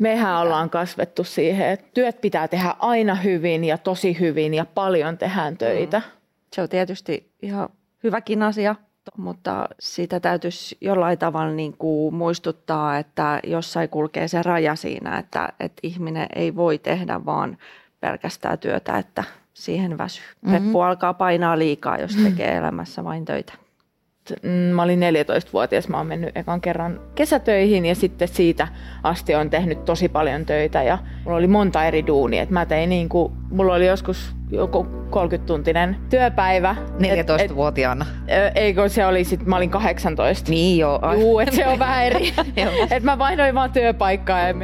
Mehän ollaan kasvettu siihen, että työt pitää tehdä aina hyvin ja tosi hyvin ja paljon tehdään töitä. Mm. Se on tietysti ihan hyväkin asia, mutta sitä täytyisi jollain tavalla niin kuin muistuttaa, että jossain kulkee se raja siinä, että, että ihminen ei voi tehdä vaan pelkästään työtä, että siihen väsyy. Mm-hmm. Peppu alkaa painaa liikaa, jos tekee elämässä vain töitä. Mm, mä olin 14-vuotias, mä oon mennyt ekan kerran kesätöihin ja sitten siitä asti on tehnyt tosi paljon töitä ja mulla oli monta eri duunia. Et mä tein niin kuin, mulla oli joskus joku 30-tuntinen työpäivä. 14-vuotiaana? eikö se oli sit, mä olin 18. Niin joo. Juu, että se on vähän eri. että mä vaihdoin vaan työpaikkaa. Ja.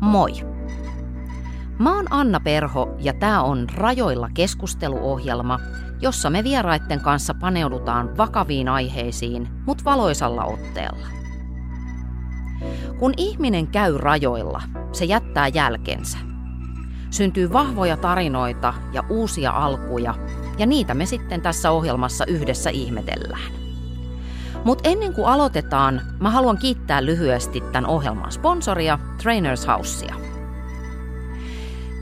Moi. Mä oon Anna Perho ja tää on Rajoilla keskusteluohjelma, jossa me vieraitten kanssa paneudutaan vakaviin aiheisiin, mutta valoisalla otteella. Kun ihminen käy rajoilla, se jättää jälkensä. Syntyy vahvoja tarinoita ja uusia alkuja, ja niitä me sitten tässä ohjelmassa yhdessä ihmetellään. Mutta ennen kuin aloitetaan, mä haluan kiittää lyhyesti tämän ohjelman sponsoria Trainers Housea.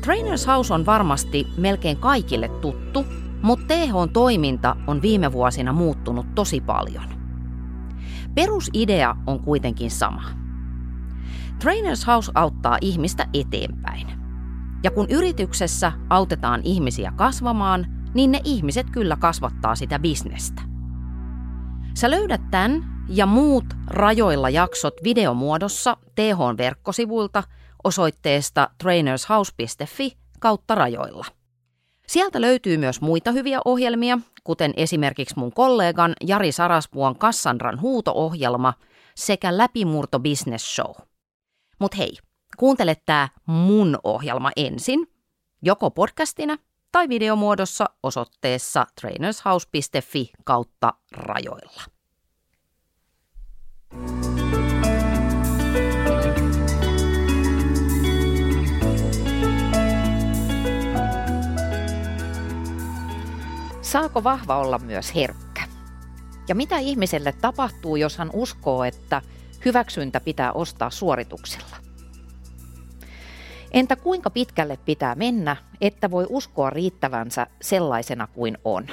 Trainers House on varmasti melkein kaikille tuttu, mutta TH-toiminta on viime vuosina muuttunut tosi paljon. Perusidea on kuitenkin sama. Trainers House auttaa ihmistä eteenpäin. Ja kun yrityksessä autetaan ihmisiä kasvamaan, niin ne ihmiset kyllä kasvattaa sitä bisnestä. Sä löydät tämän ja muut rajoilla jaksot videomuodossa TH-verkkosivuilta osoitteesta trainershouse.fi kautta rajoilla. Sieltä löytyy myös muita hyviä ohjelmia, kuten esimerkiksi mun kollegan Jari Saraspuon Kassandran huuto-ohjelma sekä Läpimurto Business Show. Mut hei, kuuntele tää mun ohjelma ensin, joko podcastina tai videomuodossa osoitteessa trainershouse.fi kautta rajoilla. Saako vahva olla myös herkkä? Ja mitä ihmiselle tapahtuu, jos hän uskoo, että hyväksyntä pitää ostaa suorituksilla? Entä kuinka pitkälle pitää mennä, että voi uskoa riittävänsä sellaisena kuin on?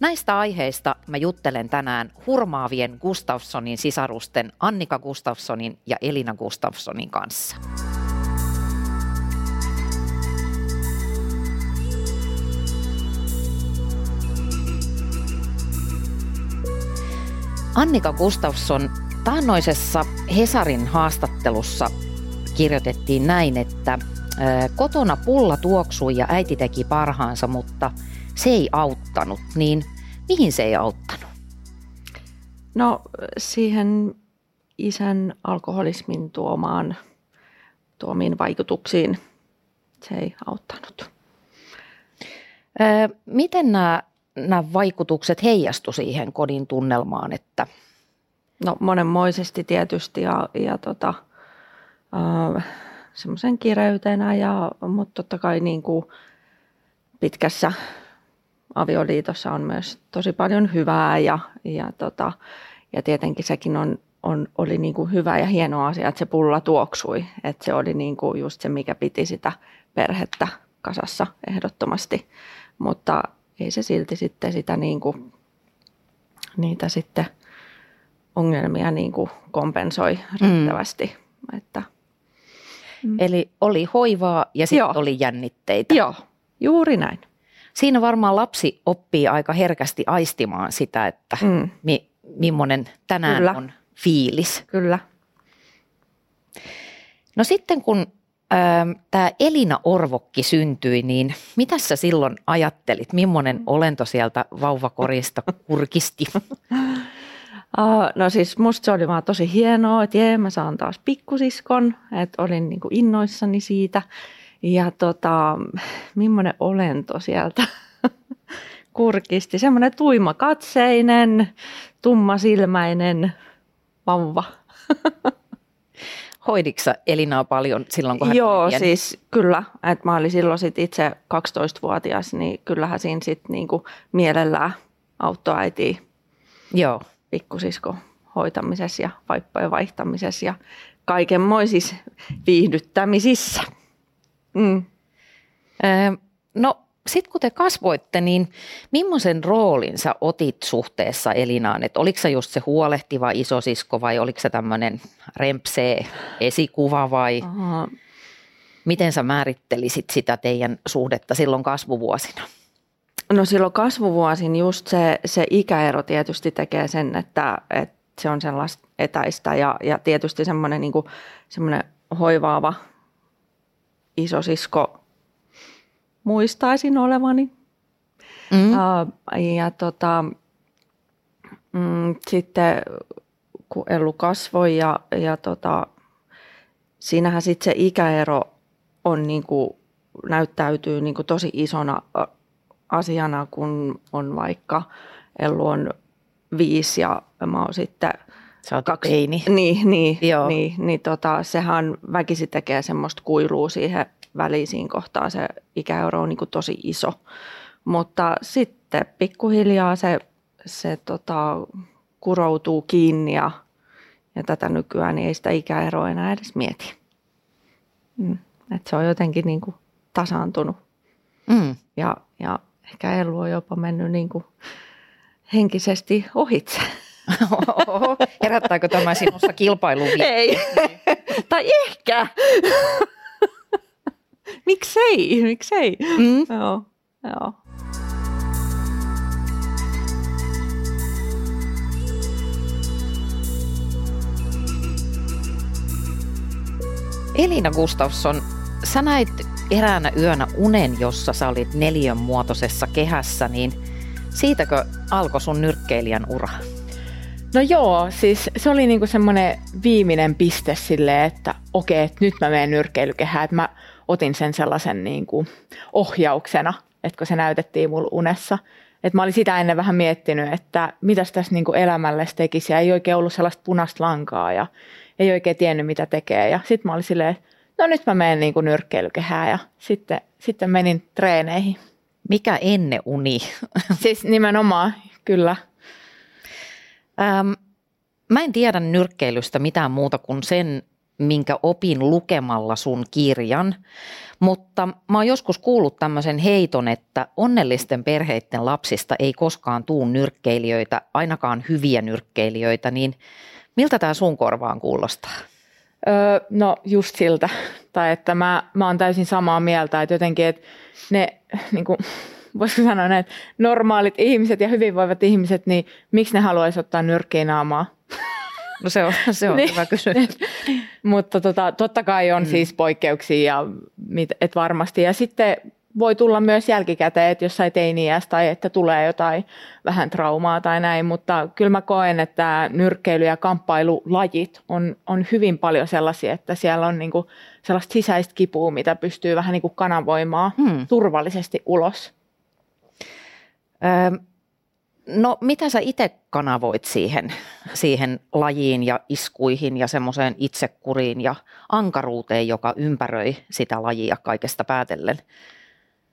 Näistä aiheista mä juttelen tänään hurmaavien Gustafssonin sisarusten Annika Gustafssonin ja Elina Gustafssonin kanssa. Annika Gustafsson taannoisessa Hesarin haastattelussa kirjoitettiin näin, että kotona pulla tuoksui ja äiti teki parhaansa, mutta se ei auttanut. Niin mihin se ei auttanut? No siihen isän alkoholismin tuomaan, tuomiin vaikutuksiin se ei auttanut. Miten nämä nämä vaikutukset heijastu siihen kodin tunnelmaan? Että... No monenmoisesti tietysti ja, ja tota, semmoisen kireytenä, ja, mutta totta kai niin kuin pitkässä avioliitossa on myös tosi paljon hyvää ja, ja, tota, ja tietenkin sekin on, on, oli niin kuin hyvä ja hieno asia, että se pulla tuoksui. Että se oli niin kuin just se, mikä piti sitä perhettä kasassa ehdottomasti. Mutta ei se silti sitten sitä niin kuin, niitä sitten ongelmia niin kuin kompensoi riittävästi. Mm. Että, mm. Eli oli hoivaa ja sitten oli jännitteitä. Joo, juuri näin. Siinä varmaan lapsi oppii aika herkästi aistimaan sitä, että mm. mi, millainen tänään Kyllä. on fiilis. Kyllä. No sitten kun tämä Elina Orvokki syntyi, niin mitä sä silloin ajattelit? Millainen olento sieltä vauvakorista kurkisti? No siis musta se oli vaan tosi hienoa, että jee, mä saan taas pikkusiskon, että olin niin kuin innoissani siitä. Ja tota, millainen olento sieltä kurkisti, semmoinen tuima katseinen, tummasilmäinen vauva. Hoiditko Elinaa paljon silloin, kun hän Joo, pieni? siis kyllä. Että mä olin silloin sit itse 12-vuotias, niin kyllähän siinä sitten niinku mielellään auttoi äitiä Joo. pikkusisko hoitamisessa ja vaippojen vaihtamisessa ja kaikenmoisissa viihdyttämisissä. Mm. no sitten kun te kasvoitte, niin millaisen roolin sä otit suhteessa Elinaan? Et oliko se just se huolehtiva isosisko vai oliko se tämmöinen rempsee esikuva vai Aha. miten sä määrittelisit sitä teidän suhdetta silloin kasvuvuosina? No silloin kasvuvuosin just se, se ikäero tietysti tekee sen, että, että se on sellaista etäistä ja, ja tietysti semmoinen, niin semmoinen hoivaava isosisko muistaisin olevani. Mm. Uh, ja tota, mm, sitten kun Ellu kasvoi ja, ja tota, siinähän sitten se ikäero on niin kuin, näyttäytyy niin kuin tosi isona asiana, kun on vaikka Ellu on viisi ja mä oon sitten Sä oot kaksi. Teini. Niin, niin, Joo. niin, niin tota, sehän väkisi tekee semmoista kuilua siihen väliin kohtaa se ikäero on niin kuin tosi iso. Mutta sitten pikkuhiljaa se, se tota, kuroutuu kiinni ja, ja tätä nykyään niin ei sitä ikäeroa enää edes mieti. Mm. Et se on jotenkin niin kuin tasaantunut. Mm. Ja, ja ehkä Ellu on jopa mennyt niin kuin henkisesti ohitse. Oho, herättääkö tämä sinussa kilpailuun? Ei, tai ehkä. Miksei, miksei. Mm. Joo, joo. Elina Gustafsson, sä näit eräänä yönä unen, jossa sä olit neljön muotoisessa kehässä, niin siitäkö alkoi sun nyrkkeilijän ura? No joo, siis se oli niinku semmoinen viimeinen piste silleen, että okei, että nyt mä menen nyrkkeilykehään. Että mä otin sen sellaisen niinku ohjauksena, että kun se näytettiin mulle unessa. Että mä olin sitä ennen vähän miettinyt, että mitä tässä niinku elämälle tekisi. Ja ei oikein ollut sellaista punaista lankaa ja ei oikein tiennyt, mitä tekee. Ja sitten mä olin silleen, no nyt mä menen niinku nyrkkeilykehään ja sitten, sitten menin treeneihin. Mikä ennen uni? siis nimenomaan, kyllä. Ähm, mä en tiedä nyrkkeilystä mitään muuta kuin sen, minkä opin lukemalla sun kirjan, mutta mä oon joskus kuullut tämmöisen heiton, että onnellisten perheiden lapsista ei koskaan tuu nyrkkeilijöitä, ainakaan hyviä nyrkkeilijöitä, niin miltä tämä sun korvaan kuulostaa? Öö, no just siltä, tai että mä, mä oon täysin samaa mieltä, että jotenkin, että ne niin kuin, voisiko sanoa näin, normaalit ihmiset ja hyvinvoivat ihmiset, niin miksi ne haluaisi ottaa nyrkkiä naamaa? No se on, se on niin. hyvä kysymys. Mutta tota, totta kai on mm. siis poikkeuksia, ja, et varmasti. Ja sitten voi tulla myös jälkikäteen, että jossain teini tai että tulee jotain vähän traumaa tai näin, mutta kyllä mä koen, että nyrkkeily- ja kamppailulajit on, on hyvin paljon sellaisia, että siellä on niinku sellaista sisäistä kipua, mitä pystyy vähän niin kuin kanavoimaan hmm. turvallisesti ulos. Öö, no mitä sä itse kanavoit siihen, siihen lajiin ja iskuihin ja semmoiseen itsekuriin ja ankaruuteen, joka ympäröi sitä lajia kaikesta päätellen?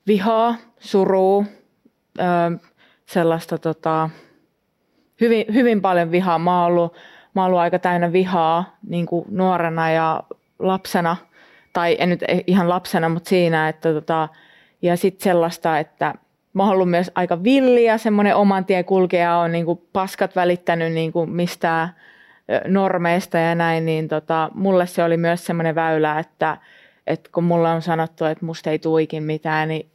Vihaa, surua, sellaista tota, hyvin, hyvin paljon vihaa. Mä oon ollut, mä oon ollut aika täynnä vihaa niin kuin nuorena ja lapsena, tai en nyt ihan lapsena, mutta siinä, että tota, ja sitten sellaista, että – mä oon ollut myös aika villiä, semmoinen oman tie kulkija on niin kuin paskat välittänyt niin kuin mistään normeista ja näin, niin tota, mulle se oli myös semmoinen väylä, että, että kun mulla on sanottu, että musta ei tuikin mitään, niin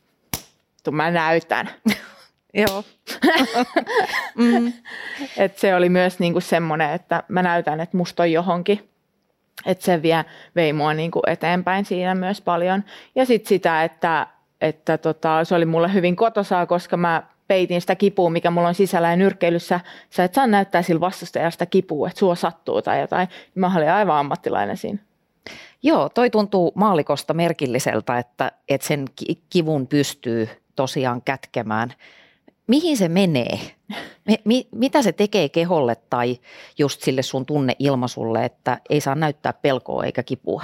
mä näytän. Joo. mm. Et se oli myös niinku semmoinen, että mä näytän, että musta on johonkin. Että se vie, vei mua niinku eteenpäin siinä myös paljon. Ja sitten sitä, että että tota, se oli mulle hyvin kotosaa, koska mä peitin sitä kipua, mikä mulla on sisällä ja nyrkkeilyssä. Sä et saa näyttää sillä vastustajasta kipua, että sua sattuu tai jotain. Mä olin aivan ammattilainen siinä. Joo, toi tuntuu maalikosta merkilliseltä, että, että sen kivun pystyy tosiaan kätkemään. Mihin se menee? Mi, mitä se tekee keholle tai just sille sun tunneilmaisulle, että ei saa näyttää pelkoa eikä kipua?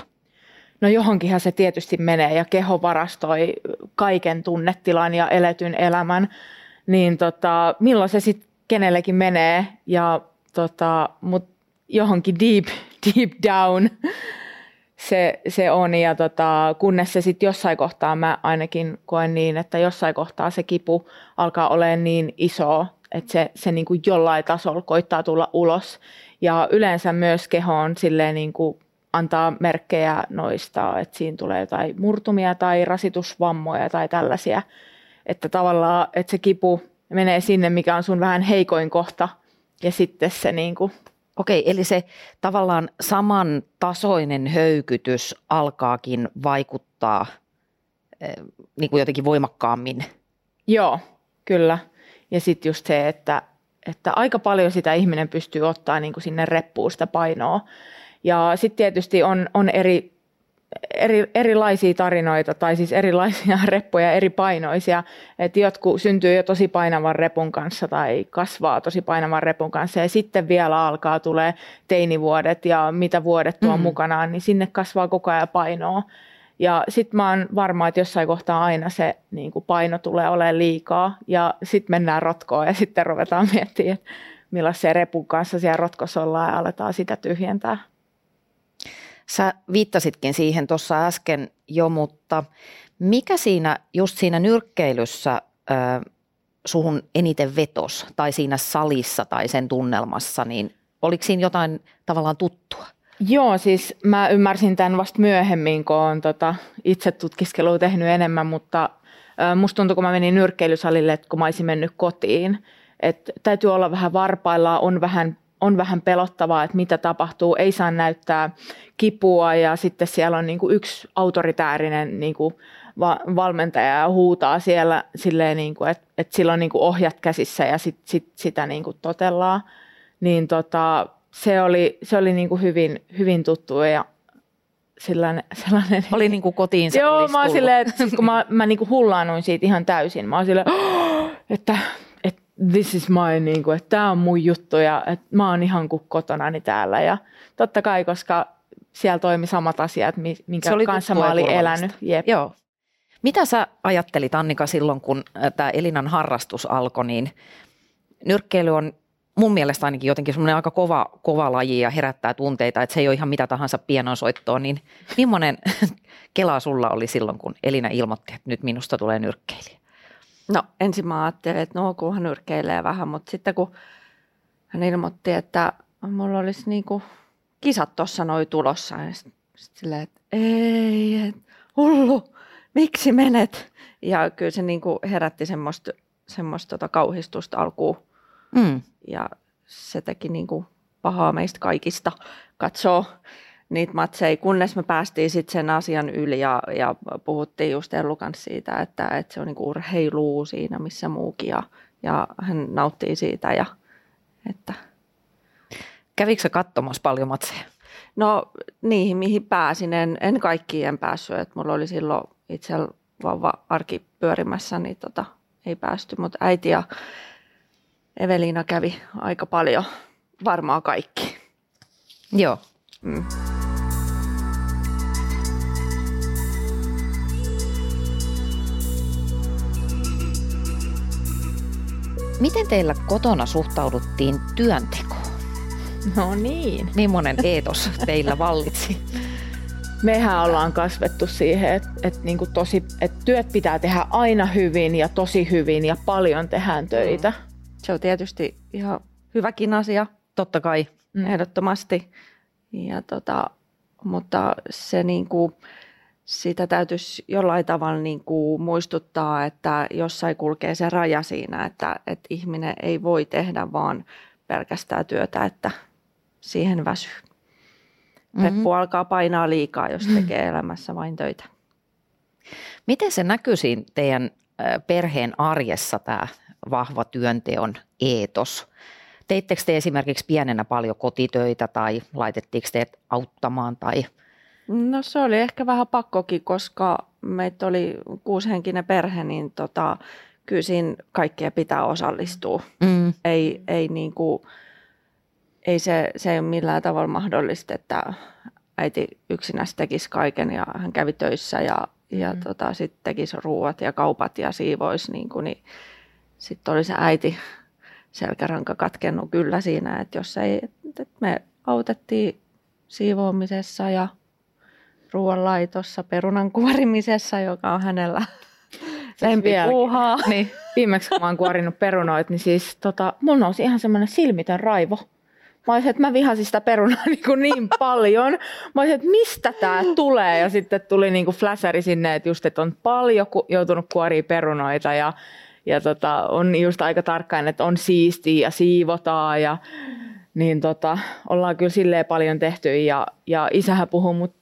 No johonkinhan se tietysti menee ja keho varastoi kaiken tunnetilan ja eletyn elämän, niin tota, milloin se sitten kenellekin menee. Ja tota, mut johonkin deep, deep down se, se on. Ja tota, kunnes se sitten jossain kohtaa, mä ainakin koen niin, että jossain kohtaa se kipu alkaa olemaan niin iso, että se, se niin kuin jollain tasolla koittaa tulla ulos. Ja yleensä myös kehoon silleen niin kuin antaa merkkejä noista, että siinä tulee jotain murtumia tai rasitusvammoja tai tällaisia. Että tavallaan, että se kipu menee sinne, mikä on sun vähän heikoin kohta ja sitten se niin kuin Okei, eli se tavallaan samantasoinen höykytys alkaakin vaikuttaa eh, niin kuin jotenkin voimakkaammin. Joo, kyllä. Ja sitten just se, että, että aika paljon sitä ihminen pystyy ottaa niin kuin sinne reppuun sitä painoa. Ja sitten tietysti on, on eri eri, erilaisia tarinoita tai siis erilaisia reppuja, eri painoisia. Että jotkut syntyy jo tosi painavan repun kanssa tai kasvaa tosi painavan repun kanssa ja sitten vielä alkaa tulee teinivuodet ja mitä vuodet tuo mm. mukanaan, niin sinne kasvaa koko ajan painoa. Ja sitten mä oon varma, että jossain kohtaa aina se niin kuin paino tulee olemaan liikaa ja sitten mennään rotkoon ja sitten ruvetaan miettimään, että millaisen repun kanssa siellä rotkossa ollaan ja aletaan sitä tyhjentää. Sä viittasitkin siihen tuossa äsken jo, mutta mikä siinä just siinä nyrkkeilyssä äh, suhun eniten vetos tai siinä salissa tai sen tunnelmassa, niin oliko siinä jotain tavallaan tuttua? Joo, siis mä ymmärsin tämän vasta myöhemmin, kun olen tota, itse tutkiskelua tehnyt enemmän, mutta musta tuntui, kun mä menin nyrkkeilysalille, että kun mä olisin mennyt kotiin, että täytyy olla vähän varpailla, on vähän on vähän pelottavaa, että mitä tapahtuu, ei saa näyttää kipua ja sitten siellä on niin kuin yksi autoritäärinen niin kuin valmentaja ja huutaa siellä silleen, niin kuin, että, että sillä on niin kuin ohjat käsissä ja sit, sit, sitä niin kuin totellaan. Niin tota, se oli, se oli niin kuin hyvin, hyvin tuttu ja sellainen, sellainen oli niin kuin kotiin Joo, mä silleen, että kun mä, mä niin kuin hullaannuin siitä ihan täysin. Mä oon silleen, että this is my, niin kuin, että tämä on mun juttu ja että mä oon ihan kuin kotonani täällä. Ja totta kai, koska siellä toimi samat asiat, minkä kanssa mä olin elänyt. Jep. Joo. Mitä sä ajattelit Annika silloin, kun äh, tämä Elinan harrastus alkoi, niin nyrkkeily on mun mielestä ainakin jotenkin semmoinen aika kova, kova laji ja herättää tunteita, että se ei ole ihan mitä tahansa pianonsoittoa, niin millainen kela sulla oli silloin, kun Elina ilmoitti, että nyt minusta tulee nyrkkeilijä? No ensin mä ajattelin, että no kun hän nyrkkeilee vähän, mutta sitten kun hän ilmoitti, että mulla olisi niinku kisat tuossa noin tulossa, ja sitten silleen, että ei, et, hullu, miksi menet? Ja kyllä se niinku herätti semmoista, semmoista tota kauhistusta alkuun. Mm. Ja se teki niinku pahaa meistä kaikista katsoa niitä matseja, kunnes me päästiin sitten sen asian yli ja, ja puhuttiin just Ellu kanssa siitä, että, että se on niinku urheilua siinä missä muukin ja, ja hän nauttii siitä. Ja, että. Kävikö sä katsomassa paljon matseja? No niihin, mihin pääsin, en, en kaikkiin päässyt. että mulla oli silloin itse vauva arki pyörimässä, niin tota, ei päästy, mutta äiti ja Evelina kävi aika paljon, varmaan kaikki. Joo. Mm. Miten teillä kotona suhtauduttiin työntekoon? No niin. Millainen eetos teillä vallitsi? Mehän ollaan kasvettu siihen, että, että, niin kuin tosi, että työt pitää tehdä aina hyvin ja tosi hyvin ja paljon tehdään töitä. Mm. Se on tietysti ihan hyväkin asia. Totta kai. Mm. Ehdottomasti. Ja tota, mutta se niin kuin, sitä täytyisi jollain tavalla niin kuin muistuttaa, että jossain kulkee se raja siinä, että, että ihminen ei voi tehdä vaan pelkästään työtä, että siihen väsyy. Mm-hmm. Peppu alkaa painaa liikaa, jos mm-hmm. tekee elämässä vain töitä. Miten se näkyy siinä teidän perheen arjessa tämä vahva työnteon eetos? Teittekö te esimerkiksi pienenä paljon kotitöitä tai laitettiinko teet auttamaan tai – No se oli ehkä vähän pakkokin, koska meitä oli kuushenkinen perhe, niin tota, kyllä siinä kaikkea pitää osallistua. Mm. Ei, ei, niin kuin, ei se, se ei ole millään tavalla mahdollista, että äiti yksinäs tekisi kaiken ja hän kävi töissä ja, ja mm. tota, sitten tekisi ruuat ja kaupat ja siivoisi. Niin, niin sitten oli se äiti selkäranka katkennut kyllä siinä, että jos ei, että me autettiin siivoamisessa ja ruoanlaitossa, perunan kuorimisessa, joka on hänellä lempipuuhaa. Niin. Viimeksi kun mä oon kuorinut perunoit, niin siis tota, mulla nousi ihan semmoinen silmitön raivo. Mä olisin, että mä vihasin sitä perunaa niin, kuin niin paljon. Mä olisin, että mistä tämä tulee? Ja sitten tuli niin kuin flasheri sinne, että just, että on paljon joutunut kuoriin perunoita ja, ja tota, on just aika tarkkaan, että on siistiä ja siivotaan ja niin tota, ollaan kyllä silleen paljon tehty ja, ja isähän puhuu mut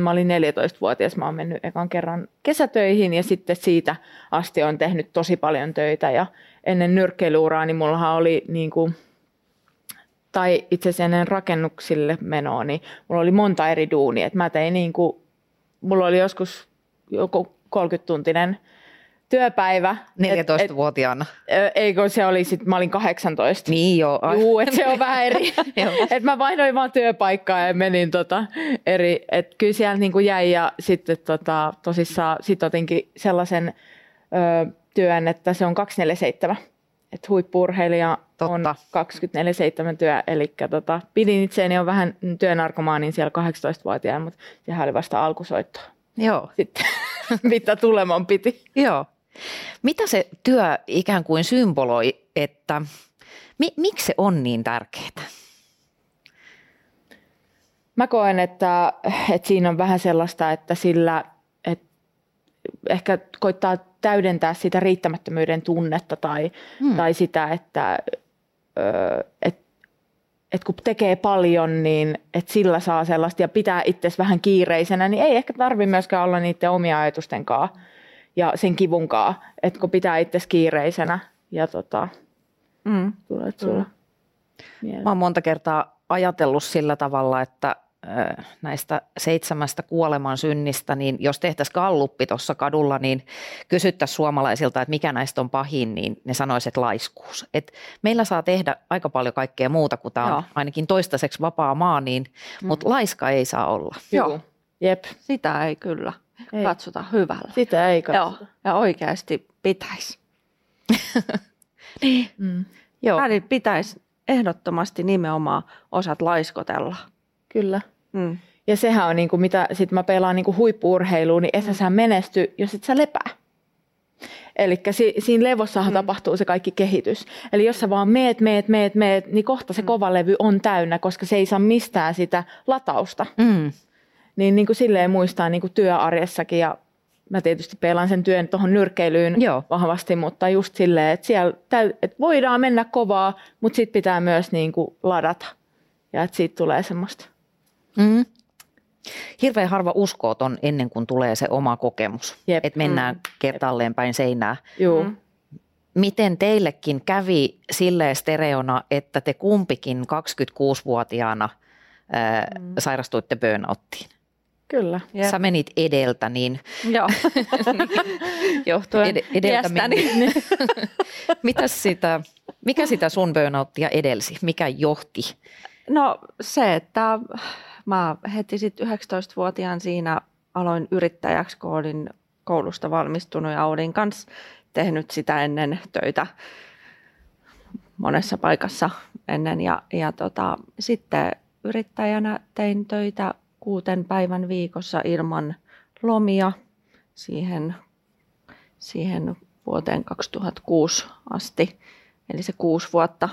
mä olin 14-vuotias, mä oon mennyt ekan kerran kesätöihin ja sitten siitä asti on tehnyt tosi paljon töitä ja ennen nyrkkeiluuraa niin mullahan oli niin kuin, tai itse asiassa ennen rakennuksille menoa, niin mulla oli monta eri duunia. Et mä tein niin kuin, mulla oli joskus joku 30-tuntinen työpäivä. 14-vuotiaana. Eikö se oli sit, mä olin 18. Niin joo. Juu, että se on vähän eri. et mä vaihdoin vaan työpaikkaa ja menin tota eri, että kyllä siellä niinku jäi ja sitten tota, tosissaan sit otinkin sellaisen ö, työn, että se on 247. Että huippurheilija Totta. on 24-7 työ, eli tota, pidin itseäni jo vähän työnarkomaanin siellä 18-vuotiaana, mutta sehän oli vasta alkusoitto. Joo. Sitten mitä tuleman piti. Joo. Mitä se työ ikään kuin symboloi, että mi, miksi se on niin tärkeää? Mä koen, että, että siinä on vähän sellaista, että sillä että ehkä koittaa täydentää sitä riittämättömyyden tunnetta tai, hmm. tai sitä, että, että että kun tekee paljon, niin että sillä saa sellaista ja pitää itse vähän kiireisenä, niin ei ehkä tarvi myöskään olla niiden omia ajatusten kanssa ja sen kivun kanssa, että kun pitää itse kiireisenä ja tota, mm. tulee sulla mm. Mä oon monta kertaa ajatellut sillä tavalla, että näistä seitsemästä kuoleman synnistä, niin jos tehtäisiin kalluppi tuossa kadulla, niin kysyttäisiin suomalaisilta, että mikä näistä on pahin, niin ne sanoisivat, että laiskuus. Et meillä saa tehdä aika paljon kaikkea muuta, kun tämä on ainakin toistaiseksi vapaa maa, niin, mm. mutta laiska ei saa olla. Joo, jep. Sitä ei kyllä ei. katsota hyvällä. Sitä ei katsota. Joo. Ja oikeasti pitäisi. niin. Mm. Joo. Välillä pitäisi ehdottomasti nimenomaan osat laiskotella. Kyllä. Mm. Ja sehän on, niin kuin, mitä sit mä pelaan niin huippuurheiluun, niin et sä menesty, jos et sä lepää. Eli si- siinä levossahan mm. tapahtuu se kaikki kehitys. Eli jos sä vaan meet, meet, meet, meet, niin kohta se mm. kova levy on täynnä, koska se ei saa mistään sitä latausta. Mm. Niin, niin kuin silleen muistaa niin kuin työarjessakin ja mä tietysti pelaan sen työn tuohon nyrkkeilyyn Joo. vahvasti, mutta just silleen, että siellä täy- että voidaan mennä kovaa, mutta sitten pitää myös niin kuin ladata ja että siitä tulee semmoista Mm. Hirveän harva uskoo ton ennen kuin tulee se oma kokemus, että mennään mm. kertalleen päin seinää. Joo. Mm. Miten teillekin kävi silleen stereona, että te kumpikin 26-vuotiaana ää, mm. sairastuitte burnouttiin? Kyllä. Jep. Sä menit edeltä, niin... Joo, johtuen Ed- edeltä meni. Mitäs sitä, mikä sitä sun burnouttia edelsi? Mikä johti? No se, että mä heti sitten 19-vuotiaan siinä aloin yrittäjäksi, kun olin koulusta valmistunut ja olin kanssa tehnyt sitä ennen töitä monessa paikassa ennen. Ja, ja tota, sitten yrittäjänä tein töitä kuuten päivän viikossa ilman lomia siihen, siihen vuoteen 2006 asti. Eli se kuusi vuotta.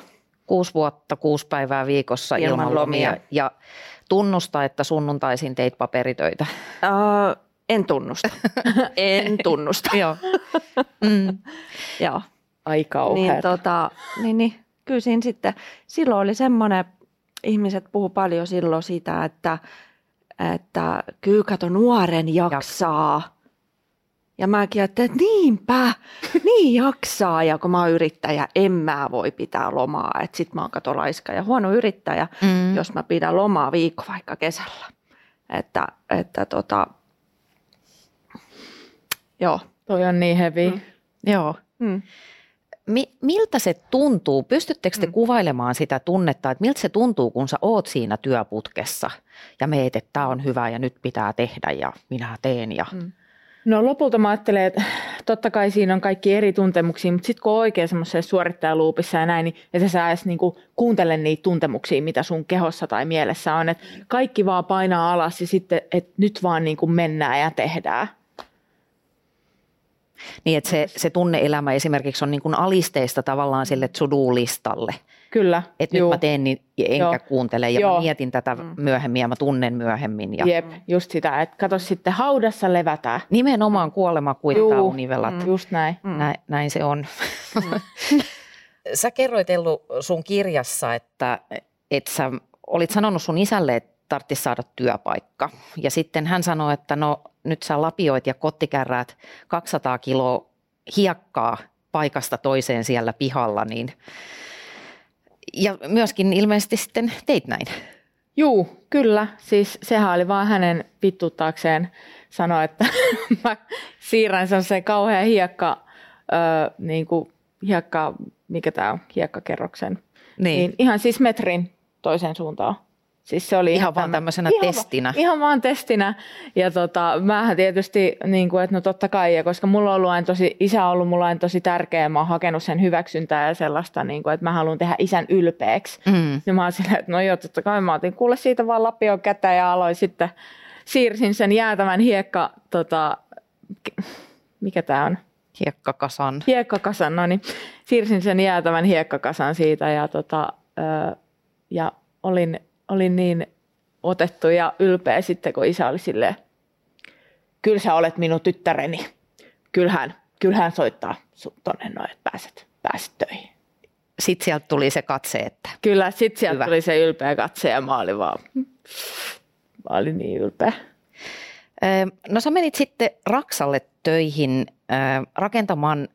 Kuusi vuotta, kuusi päivää viikossa ilman, ilman lomia. lomia. Ja tunnusta, että sunnuntaisin teit paperitöitä? Uh, en tunnusta. en tunnusta. Joo. Mm. Joo. Aika niin, tota, niin, niin, kyllä siinä sitten, silloin oli semmoinen, ihmiset puhu paljon silloin sitä, että, että kyllä kato nuoren jaksaa. Ja mäkin ajattelin, että niinpä, niin jaksaa. Ja kun mä oon yrittäjä, en mä voi pitää lomaa. Että sit mä oon kato laiska ja huono yrittäjä, mm. jos mä pidän lomaa viikko vaikka kesällä. Että, että tota, joo. Toi on niin hevi. Mm. Joo. Mm. Mi- miltä se tuntuu? Pystyttekö te mm. kuvailemaan sitä tunnetta, että miltä se tuntuu, kun sä oot siinä työputkessa ja meet, että tämä on hyvä ja nyt pitää tehdä ja minä teen ja... Mm. No lopulta mä ajattelen, että totta kai siinä on kaikki eri tuntemuksia, mutta sitten kun on oikein semmoisessa suorittajaluupissa ja näin, niin että sä edes niinku kuuntele niitä tuntemuksia, mitä sun kehossa tai mielessä on. Että kaikki vaan painaa alas ja sitten, että nyt vaan niinku mennään ja tehdään. Niin, että se, se tunneelämä esimerkiksi on niin kuin alisteista tavallaan sille to-do-listalle. Kyllä. Että nyt mä teen niin, enkä Joo. kuuntele ja Joo. mä mietin tätä mm. myöhemmin ja mä tunnen myöhemmin. Ja... Jep, just sitä, että kato sitten haudassa levätään. Nimenomaan kuolema kuittaa univelat. Mm. Just näin. Mm. näin. Näin se on. Mm. sä kerroit Ellu sun kirjassa, että, että sä olit sanonut sun isälle, että tarvitsisi saada työpaikka. Ja sitten hän sanoi, että no nyt sä lapioit ja kottikärräät 200 kiloa hiekkaa paikasta toiseen siellä pihalla, niin ja myöskin ilmeisesti sitten teit näin. Juu, kyllä. Siis sehän oli vaan hänen vittuttaakseen sanoa, että mä siirrän sen kauhean hiekka, öö, niin kuin hiekka, mikä tämä on, hiekkakerroksen. Niin. niin. Ihan siis metrin toiseen suuntaan. Siis se oli ihan, ihan vaan tämmöisenä ihan, testinä. Ihan vaan testinä. Ja tota, mähän tietysti, niin kuin, että no totta kai, ja koska mulla on ollut aina tosi, isä on ollut mulla aina tosi tärkeä, mä oon hakenut sen hyväksyntää ja sellaista, niin kuin, että mä haluan tehdä isän ylpeäksi. Mm. Ja mä oon silleen, että no joo, totta kai mä otin kuule siitä vaan lapio kätä ja aloin sitten, siirsin sen jäätävän hiekka, tota, mikä tämä on? Hiekkakasan. Hiekkakasan, no niin. Siirsin sen jäätävän hiekkakasan siitä ja, tota, ja olin olin niin otettu ja ylpeä sitten, kun isä oli silleen, kyllä sä olet minun tyttäreni. Kyllähän, kyllähän soittaa tonne noin, että pääset, pääset töihin. Sitten sieltä tuli se katse, että Kyllä, sitten sieltä Hyvä. tuli se ylpeä katse ja mä olin vaan, mä olin niin ylpeä. No sä menit sitten Raksalle töihin rakentamaan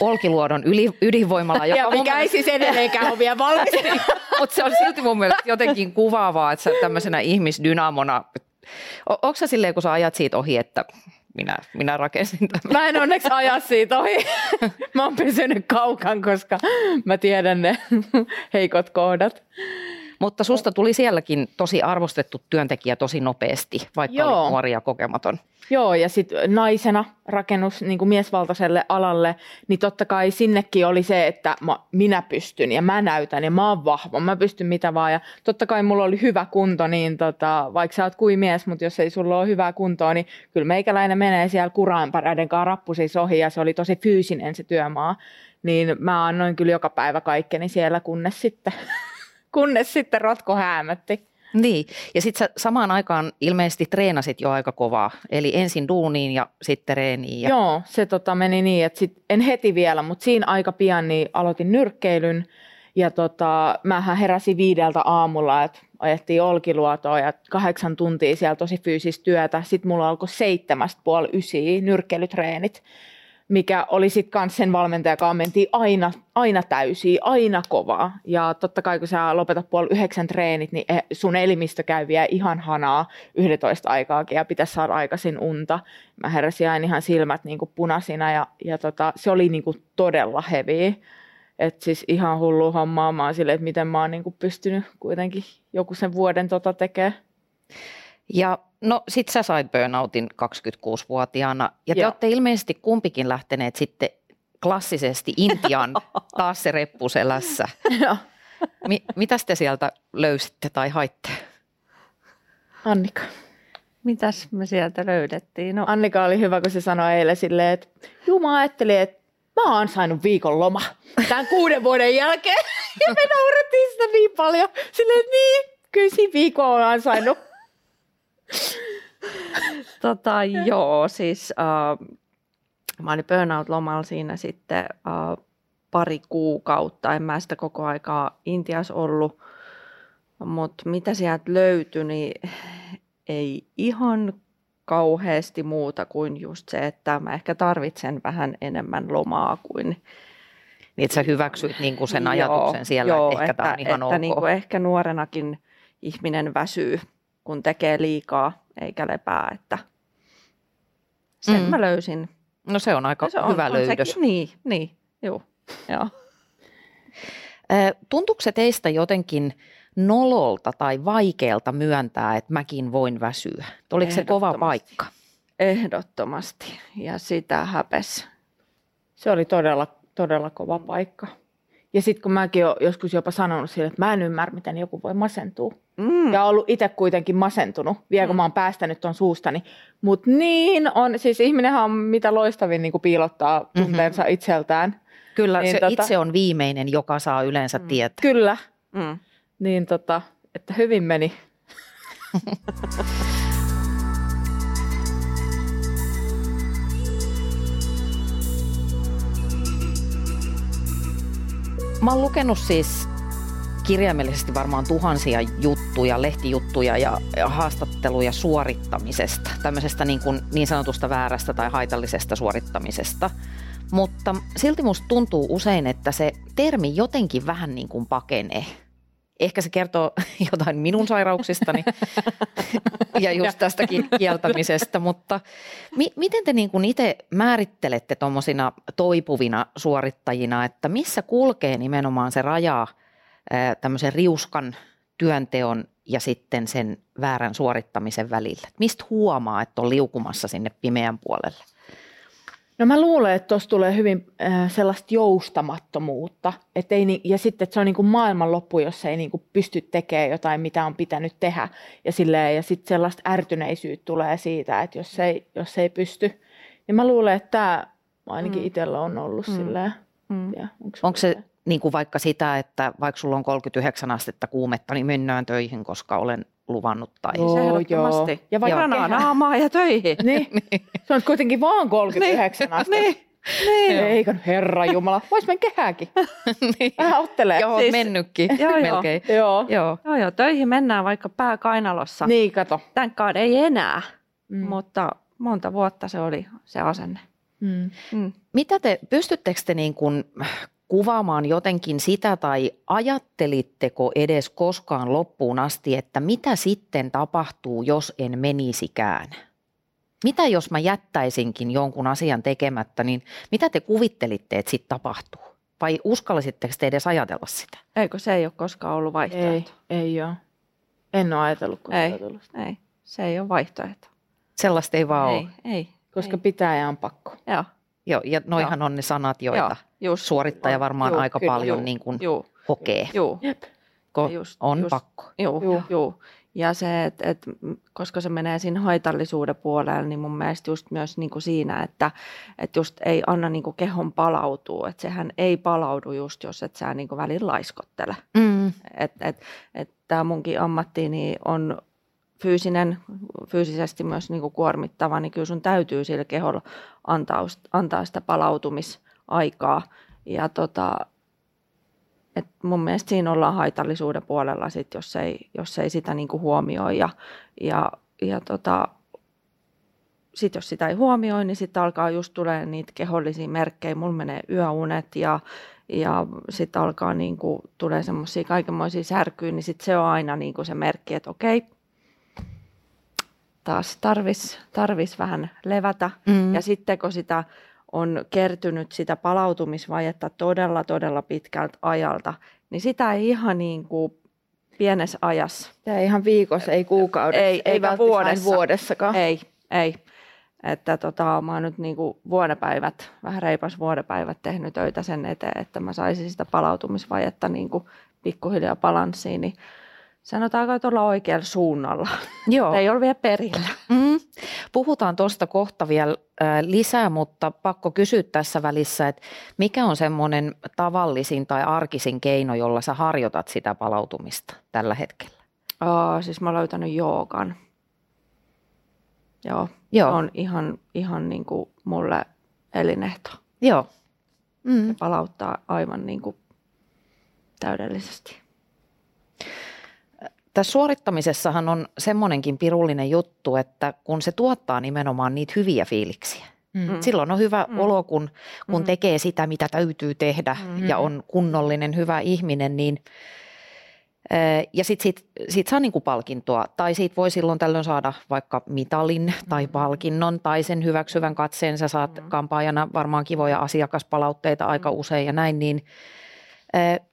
Olkiluodon yli, ydinvoimala. Joka ja mikä ei siis edelleenkään ole vielä valmis. Mutta se on silti mun mielestä jotenkin kuvaavaa, että sä tämmöisenä ihmisdynamona, o, onko sä silleen, kun sä ajat siitä ohi, että minä, minä rakensin tämän? Mä en onneksi aja siitä ohi. Mä oon pysynyt kaukan, koska mä tiedän ne heikot kohdat. Mutta susta tuli sielläkin tosi arvostettu työntekijä tosi nopeasti, vaikka Joo. oli nuori ja kokematon. Joo, ja sitten naisena rakennus niin kuin miesvaltaiselle alalle, niin totta kai sinnekin oli se, että mä, minä pystyn ja mä näytän ja mä oon vahva, mä pystyn mitä vaan. Ja totta kai mulla oli hyvä kunto, niin tota, vaikka sä oot kuin mies, mutta jos ei sulla ole hyvää kuntoa, niin kyllä meikäläinen menee siellä kuraanpareiden kanssa rappusis ohi ja se oli tosi fyysinen se työmaa. Niin mä annoin kyllä joka päivä kaikkeni siellä, kunnes sitten kunnes sitten rotko häämötti. Niin, ja sitten samaan aikaan ilmeisesti treenasit jo aika kovaa, eli ensin duuniin ja sitten reeniin. Ja... Joo, se tota meni niin, että sit, en heti vielä, mutta siinä aika pian niin aloitin nyrkkeilyn, ja tota, mähän heräsin viideltä aamulla, että ajettiin Olkiluotoa ja kahdeksan tuntia siellä tosi fyysistä työtä. Sitten mulla alkoi seitsemästä puoli ysiä nyrkkeilytreenit mikä oli sitten kans sen valmentajakaan mentiin aina, aina täysiä, aina kovaa. Ja totta kai kun sä lopetat puoli yhdeksän treenit, niin eh, sun elimistö käy vielä ihan hanaa 11 aikaakin ja pitäisi saada aikaisin unta. Mä heräsin aina ihan silmät niin kuin punaisina ja, ja tota, se oli niin kuin todella heavy. että siis ihan hullu hommaa mä oon silleen, että miten mä oon niin kuin pystynyt kuitenkin joku sen vuoden tota tekemään. Ja no sit sä sait burnoutin 26-vuotiaana ja te Joo. olette ilmeisesti kumpikin lähteneet sitten klassisesti Intian taas se reppuselässä. Mi- mitäs te sieltä löysitte tai haitte? Annika. Mitäs me sieltä löydettiin? No. Annika oli hyvä, kun se sanoi eilen silleen, että juu mä ajattelin, että mä oon saanut viikon loma tämän kuuden vuoden jälkeen. Ja me naurettiin sitä niin paljon. Silleen, että niin, kyllä siinä viikon on ansainnut tota, joo, siis uh, mä olin burnout-lomalla siinä sitten uh, pari kuukautta. En mä sitä koko aikaa Intias ollut, mutta mitä sieltä löytyi, niin ei ihan kauheasti muuta kuin just se, että mä ehkä tarvitsen vähän enemmän lomaa kuin niin, että sä hyväksyit niin kuin sen ajatuksen joo, siellä, joo, että ehkä tämä on ihan että ok. Niin kuin ehkä nuorenakin ihminen väsyy kun tekee liikaa eikä lepää, että sen mm. mä löysin. No se on aika se on, hyvä on löydös. Sekin, niin, niin, joo. joo. Tuntuuko se teistä jotenkin nololta tai vaikealta myöntää, että mäkin voin väsyä? Oliko se kova paikka? Ehdottomasti. Ja sitä häpes Se oli todella, todella kova paikka. Ja sitten kun mäkin olen joskus jopa sanonut sille, että mä en ymmärrä, miten joku voi masentua. Mm. Ja ollut itse kuitenkin masentunut, vielä kun mm. mä oon päästänyt ton suustani. Mutta niin on, siis ihminenhän on mitä loistavin niin piilottaa mhm. tunteensa mm-hmm. itseltään. Kyllä, niin se tota, itse on viimeinen, joka saa yleensä mm. tietää. Kyllä, mm. niin tota, että hyvin meni. Mä oon lukenut siis kirjaimellisesti varmaan tuhansia juttuja, lehtijuttuja ja, ja haastatteluja suorittamisesta, tämmöisestä niin, kuin niin sanotusta väärästä tai haitallisesta suorittamisesta. Mutta silti musta tuntuu usein, että se termi jotenkin vähän niin kuin pakenee – Ehkä se kertoo jotain minun sairauksistani ja just tästä kieltämisestä, mutta mi- miten te niin kuin itse määrittelette tuommoisina toipuvina suorittajina, että missä kulkee nimenomaan se raja tämmöisen riuskan työnteon ja sitten sen väärän suorittamisen välillä? Mistä huomaa, että on liukumassa sinne pimeän puolelle? No mä luulen, että tuossa tulee hyvin äh, sellaista joustamattomuutta. Et ei, ja sitten, että se on niin kuin maailmanloppu, jos ei niin kuin pysty tekemään jotain, mitä on pitänyt tehdä. Ja, silleen, ja sitten sellaista ärtyneisyyttä tulee siitä, että jos ei, jos ei pysty. Ja mä luulen, että tämä ainakin mm. itsellä on ollut mm. silleen. Mm. Ja, onko se niin kuin vaikka sitä, että vaikka sulla on 39 astetta kuumetta, niin mennään töihin, koska olen luvannut. Tai joo, joo. Ja vaikka naamaa ja töihin. niin. Se on kuitenkin vaan 39 niin. astetta. Niin. Niin. Eikö herra Jumala, vois mennä kehääkin. niin. Vähän ottelee. Joo, siis, mennytkin joo, melkein. Joo. Joo. joo. joo, töihin mennään vaikka pää kainalossa. Niin, kato. Tänkaan ei enää, mm. mutta monta vuotta se oli se asenne. Mm. Mm. Mitä te, pystyttekö te niin kuin kuvaamaan jotenkin sitä tai ajattelitteko edes koskaan loppuun asti, että mitä sitten tapahtuu, jos en menisikään? Mitä jos mä jättäisinkin jonkun asian tekemättä, niin mitä te kuvittelitte, että sitten tapahtuu? Vai uskalsitteko te edes ajatella sitä? Eikö se ei ole koskaan ollut vaihtoehto? Ei, ei ole. En ole ajatellut koskaan ei, Ei, se ei ole vaihtoehto. Sellaista ei vaan ei, ole. Ei, Koska ei. pitää ja on pakko. Joo. Joo, ja noihan Joo. on ne sanat, joita Joo, just, suorittaja varmaan juu, aika kyllä, paljon juu, niin kuin juu, hokee. Joo. Ko- just, on just, pakko. Joo, joo. joo. Ja se, että et, koska se menee siinä haitallisuuden puolelle, niin mun mielestä just myös niin kuin siinä, että et just ei anna niin kuin kehon palautua. Että sehän ei palaudu just, jos et sä niin kuin välin laiskottele. Mm. Että et, et, tämä munkin ammatti niin on fyysinen, fyysisesti myös niin kuin kuormittava, niin kyllä sun täytyy sille keholla antaa, antaa sitä palautumisaikaa. Ja tota, et mun mielestä siinä ollaan haitallisuuden puolella, sit, jos, ei, jos ei sitä niin kuin huomioi. Ja, ja, ja tota, sitten jos sitä ei huomioi, niin sitten alkaa just tulee niitä kehollisia merkkejä. Mulla menee yöunet ja, ja sitten alkaa niin kuin, tulee semmoisia kaikenmoisia särkyjä, niin sitten se on aina niin kuin se merkki, että okei, taas tarvis, tarvis vähän levätä. Mm. Ja sitten kun sitä on kertynyt sitä palautumisvajetta todella, todella pitkältä ajalta, niin sitä ei ihan niin kuin pienessä ajassa. Tämä ei ihan viikossa, ei kuukaudessa, ei, ei vuodessa. vuodessakaan. Ei, ei. Että tota, mä oon nyt niin kuin vuodepäivät, vähän reipas vuodepäivät tehnyt töitä sen eteen, että mä saisin sitä palautumisvajetta niin kuin pikkuhiljaa balanssiin, niin sanotaanko, että olla oikealla suunnalla. Joo. Ei ole vielä perillä. Mm. Puhutaan tuosta kohta vielä lisää, mutta pakko kysyä tässä välissä, että mikä on semmoinen tavallisin tai arkisin keino, jolla sä harjoitat sitä palautumista tällä hetkellä? Oh, siis mä oon löytänyt joogan. Joo, Joo. on ihan, ihan niin kuin mulle elinehto. Joo. Mm. Se palauttaa aivan niin kuin täydellisesti. Tässä suorittamisessahan on semmoinenkin pirullinen juttu, että kun se tuottaa nimenomaan niitä hyviä fiiliksiä. Mm. Silloin on hyvä mm. olo, kun, kun mm. tekee sitä, mitä täytyy tehdä mm. ja on kunnollinen, hyvä ihminen, niin ja sitten siitä, siitä saa niinku palkintoa, tai siitä voi silloin tällöin saada vaikka mitalin tai mm. palkinnon, tai sen hyväksyvän katseen. Sä saat mm. kampaajana varmaan kivoja asiakaspalautteita aika mm. usein ja näin, niin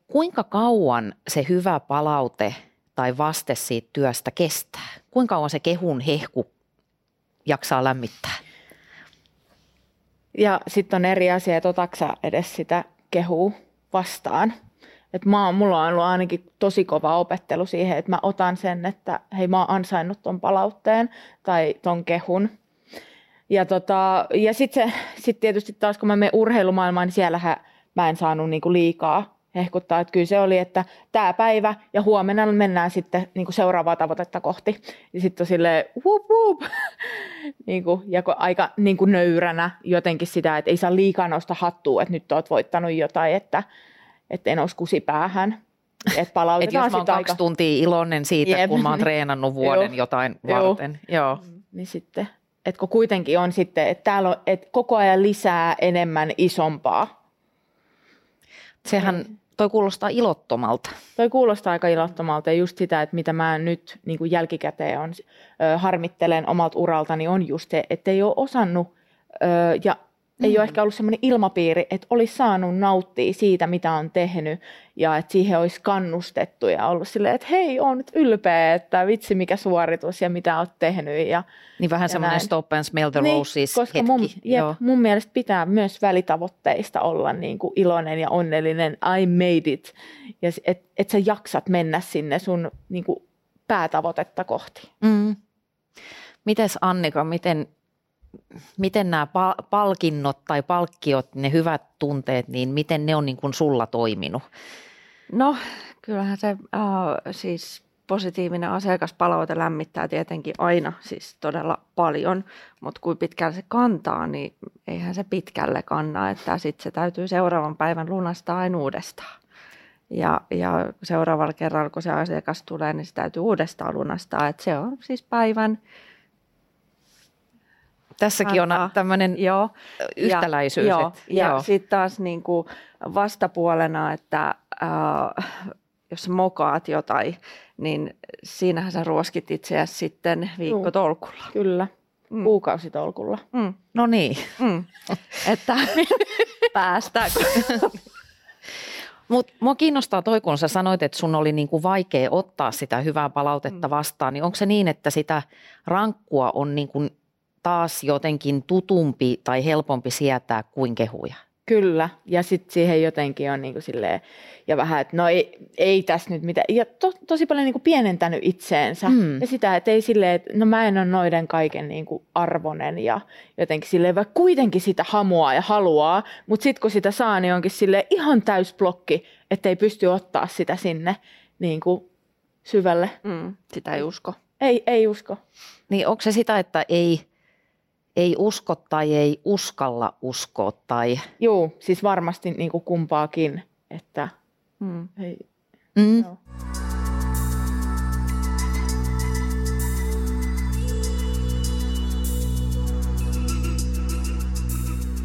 kuinka kauan se hyvä palaute – tai vaste siitä työstä kestää? Kuinka kauan se kehun hehku jaksaa lämmittää? Ja sitten on eri asia, että otaksa edes sitä kehuu vastaan. Et mä, mulla on ollut ainakin tosi kova opettelu siihen, että mä otan sen, että hei mä oon ansainnut ton palautteen tai ton kehun. Ja, tota, ja sitten sit tietysti taas kun mä menen urheilumaailmaan, niin siellähän mä en saanut niinku liikaa hehkuttaa. Että kyllä se oli, että tämä päivä ja huomenna mennään sitten niinku seuraavaa tavoitetta kohti. Ja sitten on silleen whoop, whoop. niinku, ja aika niinku nöyränä jotenkin sitä, että ei saa liikaa nostaa hattua, että nyt oot voittanut jotain, että, että en olisi kusipäähän. Että palautetaan Et jos mä oon kaksi aika... tuntia iloinen siitä, Jep. kun mä oon treenannut vuoden jotain varten. Joo. Niin sitten että kun kuitenkin on sitten, että täällä on että koko ajan lisää enemmän isompaa. Sehän, toi kuulostaa ilottomalta. Toi kuulostaa aika ilottomalta ja just sitä, että mitä mä nyt niin kuin jälkikäteen on, ö, harmittelen omalta uraltani on just se, että ei ole osannut ö, ja ei mm. ole ehkä ollut sellainen ilmapiiri, että olisi saanut nauttia siitä, mitä on tehnyt ja että siihen olisi kannustettu ja ollut silleen, että hei, on nyt ylpeä, että vitsi mikä suoritus ja mitä olet tehnyt. Ja, niin vähän semmoinen stop and smell the niin, roses koska hetki. Mun, jep, mun mielestä pitää myös välitavoitteista olla niin kuin iloinen ja onnellinen, I made it, ja että et sä jaksat mennä sinne sun niin kuin päätavoitetta kohti. Mm. Mites Annika, miten miten nämä palkinnot tai palkkiot, ne hyvät tunteet, niin miten ne on niin kuin sulla toiminut? No kyllähän se äh, siis positiivinen asiakaspalaute lämmittää tietenkin aina siis todella paljon, mutta kuin pitkälle se kantaa, niin eihän se pitkälle kanna, että sitten se täytyy seuraavan päivän lunastaa aina uudestaan. Ja, ja seuraavalla kerralla, kun se asiakas tulee, niin se täytyy uudestaan lunastaa. että se on siis päivän Tässäkin on tämmöinen joo, yhtäläisyys. Ja, joo, ja joo. sitten taas niin kuin vastapuolena, että äh, jos mokaat jotain, niin siinähän sä ruoskit itseäsi sitten viikkotolkulla. Kyllä, mm. kuukausitolkulla. Mm. No niin. Mm. että päästäänkö? Mutta mua kiinnostaa toi, kun sä sanoit, että sun oli niinku vaikea ottaa sitä hyvää palautetta mm. vastaan, niin onko se niin, että sitä rankkua on niinku taas jotenkin tutumpi tai helpompi sietää kuin kehuja. Kyllä, ja sitten siihen jotenkin on niin kuin silleen, ja vähän, että no ei, ei tässä nyt mitään, ja to, tosi paljon niin pienentänyt itseensä, mm. ja sitä, että ei silleen, että no mä en ole noiden kaiken niin kuin arvonen, ja jotenkin silleen, vaikka kuitenkin sitä hamuaa ja haluaa, mutta sitten kun sitä saa, niin onkin sille ihan täysblokki, että ei pysty ottaa sitä sinne niin syvälle. Mm, sitä ei usko. Ei, ei usko. Niin onko se sitä, että ei ei usko tai ei uskalla uskoa tai... Joo, siis varmasti niin kuin kumpaakin, että mm. ei, mm. Joo.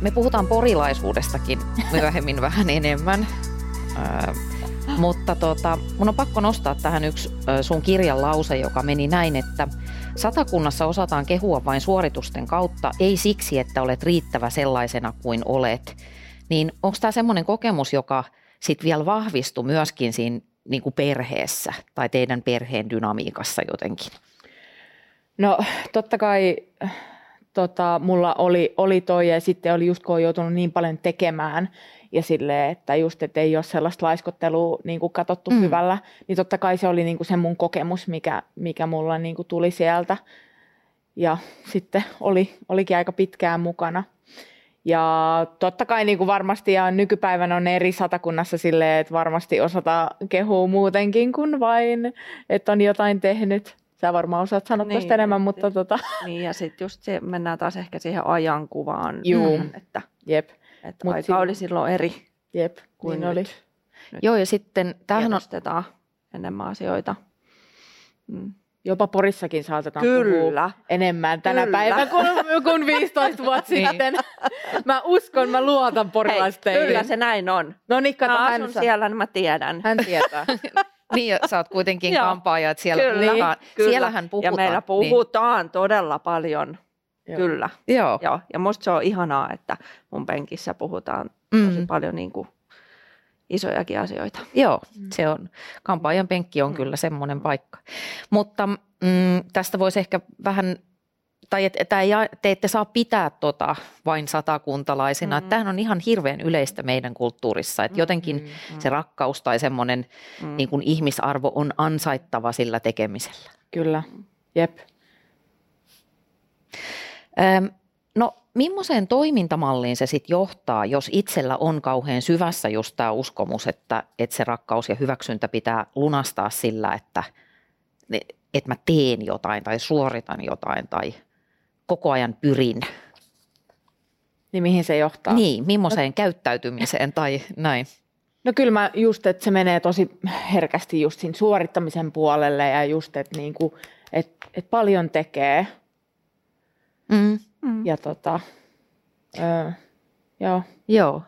Me puhutaan porilaisuudestakin myöhemmin vähän enemmän. Äh, mutta tota, mun on pakko nostaa tähän yksi sun kirjan lause, joka meni näin, että Satakunnassa osataan kehua vain suoritusten kautta, ei siksi, että olet riittävä sellaisena kuin olet. Niin onko tämä semmoinen kokemus, joka sitten vielä vahvistui myöskin siinä niin kuin perheessä tai teidän perheen dynamiikassa jotenkin? No totta kai tota, mulla oli, oli toi ja sitten oli just kun on joutunut niin paljon tekemään, ja sille, että just, että ei ole sellaista laiskottelua niin kuin katsottu mm. hyvällä, niin totta kai se oli niin kuin se mun kokemus, mikä, mikä mulla niin kuin tuli sieltä. Ja sitten oli, olikin aika pitkään mukana. Ja totta kai niin kuin varmasti ja nykypäivänä on eri satakunnassa silleen, että varmasti osata kehua muutenkin kuin vain, että on jotain tehnyt. Sä varmaan osaat sanoa niin, enemmän, mutta tota... Niin ja sitten just se, mennään taas ehkä siihen ajankuvaan. Juu, että Jep. Että Mut aika silloin, oli silloin eri jep, kuin niin oli. Nyt Joo, ja sitten tähän on... enemmän asioita. Mm. Jopa Porissakin saatetaan Kyllä. puhua enemmän tänä Kyllä. päivänä kuin, kuin 15 vuotta niin. sitten. Mä uskon, mä luotan porilaisteille. Kyllä se näin on. No niin, kato, mä asun siellä, niin mä tiedän. Hän tietää. niin, ja sä oot kuitenkin kampaaja, että siellä kyllä, puhutaan. Kyllä. Siellähän puhutaan. Ja meillä niin. puhutaan niin. todella paljon Joo. Kyllä. Joo. Joo. Ja musta se on ihanaa, että mun penkissä puhutaan mm. tosi paljon niin kuin isojakin asioita. Joo, mm. se on. Kampaajan penkki on mm. kyllä semmoinen paikka. Mutta mm, tästä voisi ehkä vähän tai että et, et, te ette saa pitää tota vain satakuntalaisina. Mm-hmm. Tämähän on ihan hirveän yleistä meidän kulttuurissa, että jotenkin mm-hmm. se rakkaus tai semmoinen mm-hmm. niin kuin ihmisarvo on ansaittava sillä tekemisellä. Kyllä, jep. Öm, no millaiseen toimintamalliin se sitten johtaa, jos itsellä on kauhean syvässä just tämä uskomus, että, että se rakkaus ja hyväksyntä pitää lunastaa sillä, että, että mä teen jotain tai suoritan jotain tai koko ajan pyrin. Niin mihin se johtaa? Niin, millaiseen no. käyttäytymiseen tai näin. No kyllä mä just, että se menee tosi herkästi just siinä suorittamisen puolelle ja just, että niinku, et, et paljon tekee. Mm. Mm. Ja tota, öö, joo. Joo.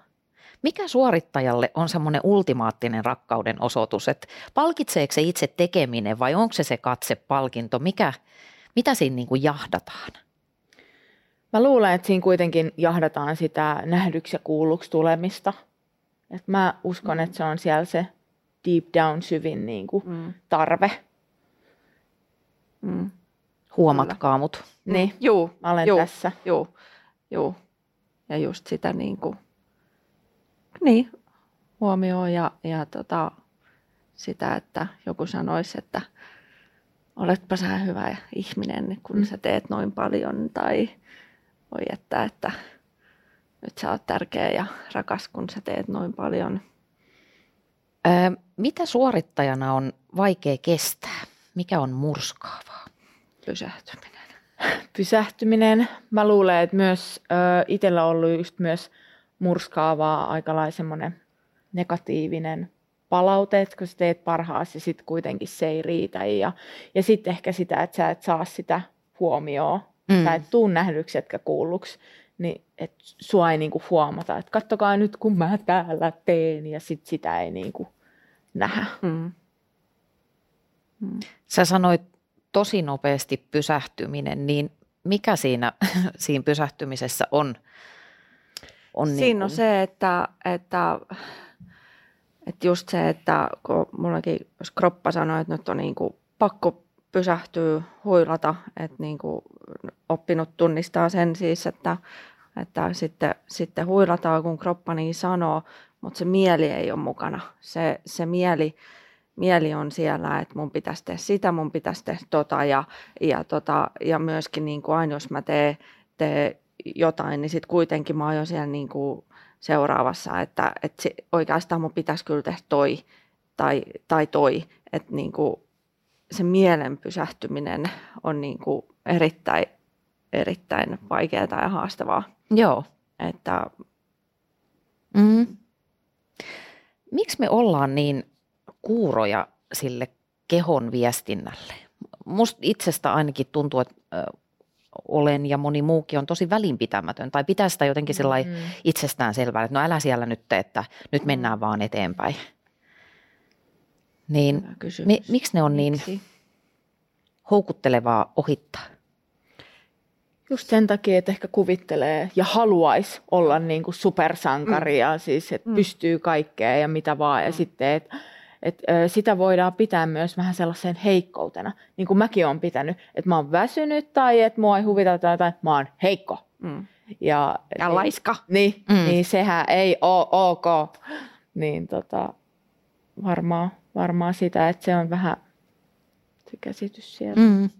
Mikä suorittajalle on semmoinen ultimaattinen rakkauden osoitus, että palkitseeko se itse tekeminen vai onko se se katsepalkinto, mikä, mitä siinä niin kuin jahdataan? Mä luulen, että siinä kuitenkin jahdataan sitä nähdyksi ja kuulluksi tulemista. Et mä uskon, mm. että se on siellä se deep down syvin niin kuin mm. tarve. Mm. Huomatkaa mut. Niin, Juu, mä olen juu, tässä. Joo, juu. Ja just sitä niin kuin, niin, huomioon ja, ja tota, sitä, että joku sanoisi, että oletpa sä hyvä ihminen, kun mm. sä teet noin paljon tai voi että, että nyt sä oot tärkeä ja rakas, kun sä teet noin paljon. Öö, mitä suorittajana on vaikea kestää? Mikä on murskaavaa? Pysähtyminen. Pysähtyminen. Mä luulen, että myös ö, itsellä on ollut just myös murskaavaa aika semmoinen negatiivinen palaute, että kun sä teet parhaasi, sitten kuitenkin se ei riitä. Ja, ja sitten ehkä sitä, että sä et saa sitä huomioon mm. sä et tuu nähdyksi etkä kuulluksi, niin et sua ei niinku huomata, että kattokaa nyt kun mä täällä teen ja sit sitä ei niinku nähdä. Mm. Mm. Sä sanoit tosi nopeasti pysähtyminen, niin mikä siinä, siinä pysähtymisessä on? on siinä niin on se, että, että, että just se, että kun mullakin, jos kroppa sanoo, että nyt on niin kuin pakko pysähtyy huilata, että niin kuin oppinut tunnistaa sen siis, että, että sitten, sitten huilataan, kun kroppa niin sanoo, mutta se mieli ei ole mukana. Se, se mieli, mieli on siellä, että mun pitäisi tehdä sitä, mun pitäisi tehdä tota ja, ja, tota, ja myöskin niin kuin aina jos mä teen, teen jotain, niin sitten kuitenkin mä oon jo siellä niin kuin seuraavassa, että, että se, oikeastaan mun pitäisi kyllä tehdä toi tai, tai toi, että niin kuin se mielen pysähtyminen on niin kuin erittäin, erittäin vaikeaa ja haastavaa. Joo. Että, mm. Miksi me ollaan niin kuuroja sille kehon viestinnälle? Musta itsestä ainakin tuntuu, että olen ja moni muukin on tosi välinpitämätön tai pitää sitä jotenkin mm. itsestään selvää, että no älä siellä nyt, että nyt mennään vaan eteenpäin. Niin mi, miksi ne on niin miksi? niin houkuttelevaa ohittaa? Just sen takia, että ehkä kuvittelee ja haluaisi olla niin kuin supersankari ja mm. siis, että mm. pystyy kaikkeen ja mitä vaan. Ja mm. sitten, että et, sitä voidaan pitää myös vähän sellaisen heikkoutena, niin kuin mäkin olen pitänyt, että mä oon väsynyt tai että mua ei huvita tai että mä oon heikko. Mm. Ja, ja laiska. Niin, mm. niin sehän ei ole ok. Niin tota, varmaan, varmaan sitä, että se on vähän se käsitys siellä. Mm.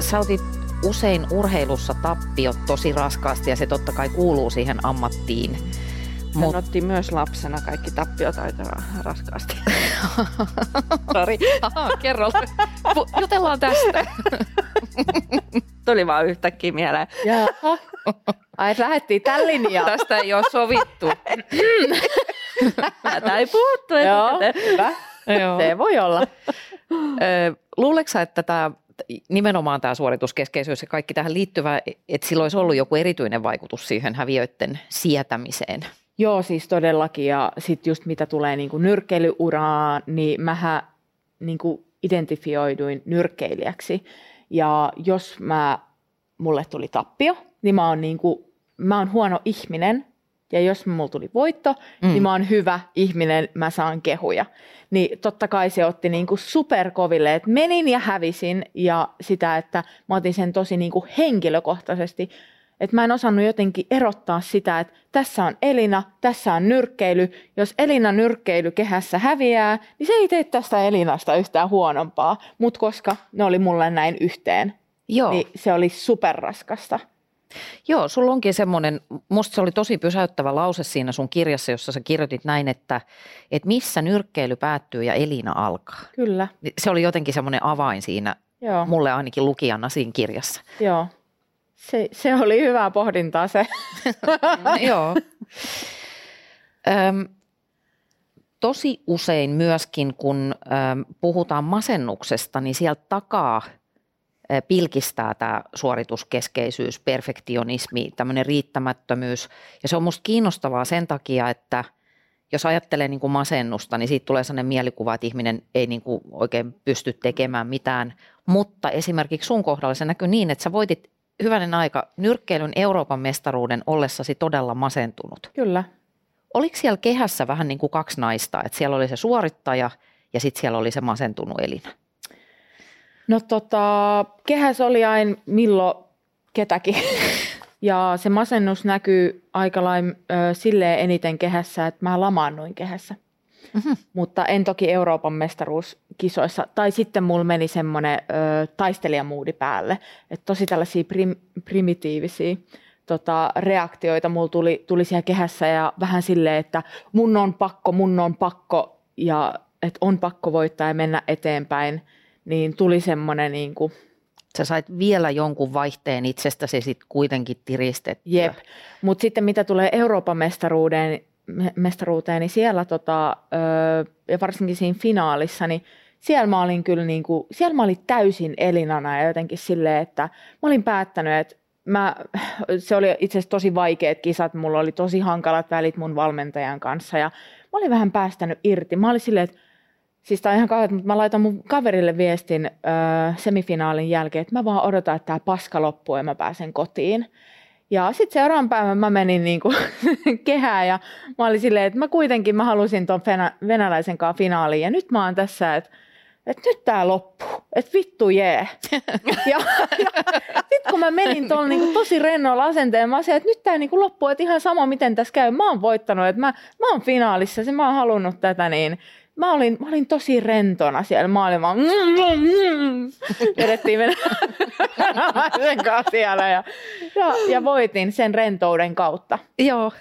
Sä otit usein urheilussa tappiot tosi raskaasti ja se totta kai kuuluu siihen ammattiin. Mut... otti myös lapsena kaikki tappiot aika raskaasti. Sori. kerro. Jutellaan tästä. Tuli vaan yhtäkkiä mieleen. Jaha. Ai, lähdettiin tällä linjalla. Tästä ei ole sovittu. Tätä ei puhuttu Joo, hyvä. Joo. Se voi olla. Luuleeko että tämä nimenomaan tämä suorituskeskeisyys ja kaikki tähän liittyvä, että sillä olisi ollut joku erityinen vaikutus siihen häviöiden sietämiseen? Joo, siis todellakin. Ja sitten just mitä tulee niin kuin nyrkkeilyuraan, niin mähän niin kuin identifioiduin nyrkkeilijäksi. Ja jos mä, mulle tuli tappio, niin mä oon, niin kuin, mä oon huono ihminen ja jos mulla tuli voitto, mm. niin mä oon hyvä ihminen, mä saan kehuja. Niin totta kai se otti niin kuin superkoville, että menin ja hävisin ja sitä, että mä otin sen tosi niin kuin henkilökohtaisesti. Että mä en osannut jotenkin erottaa sitä, että tässä on Elina, tässä on nyrkkeily. Jos Elina nyrkkeily kehässä häviää, niin se ei tee tästä Elinasta yhtään huonompaa. Mutta koska ne oli mulle näin yhteen, Joo. niin se oli superraskasta. Joo, sulla onkin semmoinen, musta se oli tosi pysäyttävä lause siinä sun kirjassa, jossa sä kirjoitit näin, että, että missä nyrkkeily päättyy ja Elina alkaa. Kyllä. Se oli jotenkin semmoinen avain siinä, Joo. mulle ainakin lukijana siinä kirjassa. Joo, se, se oli hyvää pohdintaa se. Joo. Öm, tosi usein myöskin, kun öm, puhutaan masennuksesta, niin sieltä takaa – pilkistää tämä suorituskeskeisyys, perfektionismi, tämmöinen riittämättömyys. Ja se on musta kiinnostavaa sen takia, että jos ajattelee niin kuin masennusta, niin siitä tulee sellainen mielikuva, että ihminen ei niin kuin oikein pysty tekemään mitään. Mutta esimerkiksi sun kohdalla se näkyy niin, että sä voitit hyvänen aika nyrkkeilyn Euroopan mestaruuden ollessasi todella masentunut. Kyllä. Oliko siellä kehässä vähän niin kuin kaksi naista, että siellä oli se suorittaja ja sitten siellä oli se masentunut Elina? No tota, kehäs oli aina milloin ketäkin. Ja se masennus näkyy aika lailla silleen eniten kehässä, että mä lamaannuin kehässä. Mm-hmm. Mutta en toki Euroopan mestaruuskisoissa. Tai sitten mulla meni semmoinen ö, taistelijamuudi päälle. Että tosi tällaisia prim, primitiivisiä tota, reaktioita mulla tuli, tuli siellä kehässä ja vähän silleen, että mun on pakko, mun on pakko ja että on pakko voittaa ja mennä eteenpäin – niin tuli semmoinen niin kuin, Sä sait vielä jonkun vaihteen itsestäsi sitten kuitenkin tiristettyä. Jep, mutta sitten mitä tulee Euroopan mestaruuteen, mestaruuteen niin siellä tota, ja varsinkin siinä finaalissa, niin siellä mä olin kyllä niin kuin, siellä mä olin täysin elinana ja jotenkin silleen, että mä olin päättänyt, että mä, se oli itse asiassa tosi vaikeat kisat, mulla oli tosi hankalat välit mun valmentajan kanssa ja mä olin vähän päästänyt irti. Mä olin silleen, että Siis tämä on ihan kauhean, mutta mä laitan mun kaverille viestin öö, semifinaalin jälkeen, että mä vaan odotan, että tämä paska loppuu ja mä pääsen kotiin. Ja sitten seuraavan päivän mä menin niinku kehään ja mä olin silleen, että mä kuitenkin mä halusin tuon venäläisen kanssa finaaliin. Ja nyt mä oon tässä, että että nyt tää loppuu, että vittu jee. ja, ja sitten kun mä menin tuolla niinku tosi rennolla asenteen, mä olisin, että nyt tää niinku loppuu, että ihan sama miten tässä käy. Mä oon voittanut, että mä, mä oon finaalissa, se mä oon halunnut tätä, niin mä olin, mä olin tosi rentona siellä. Mä olin vaan, mm, vedettiin sen kanssa siellä ja, ja, ja, voitin sen rentouden kautta. Joo.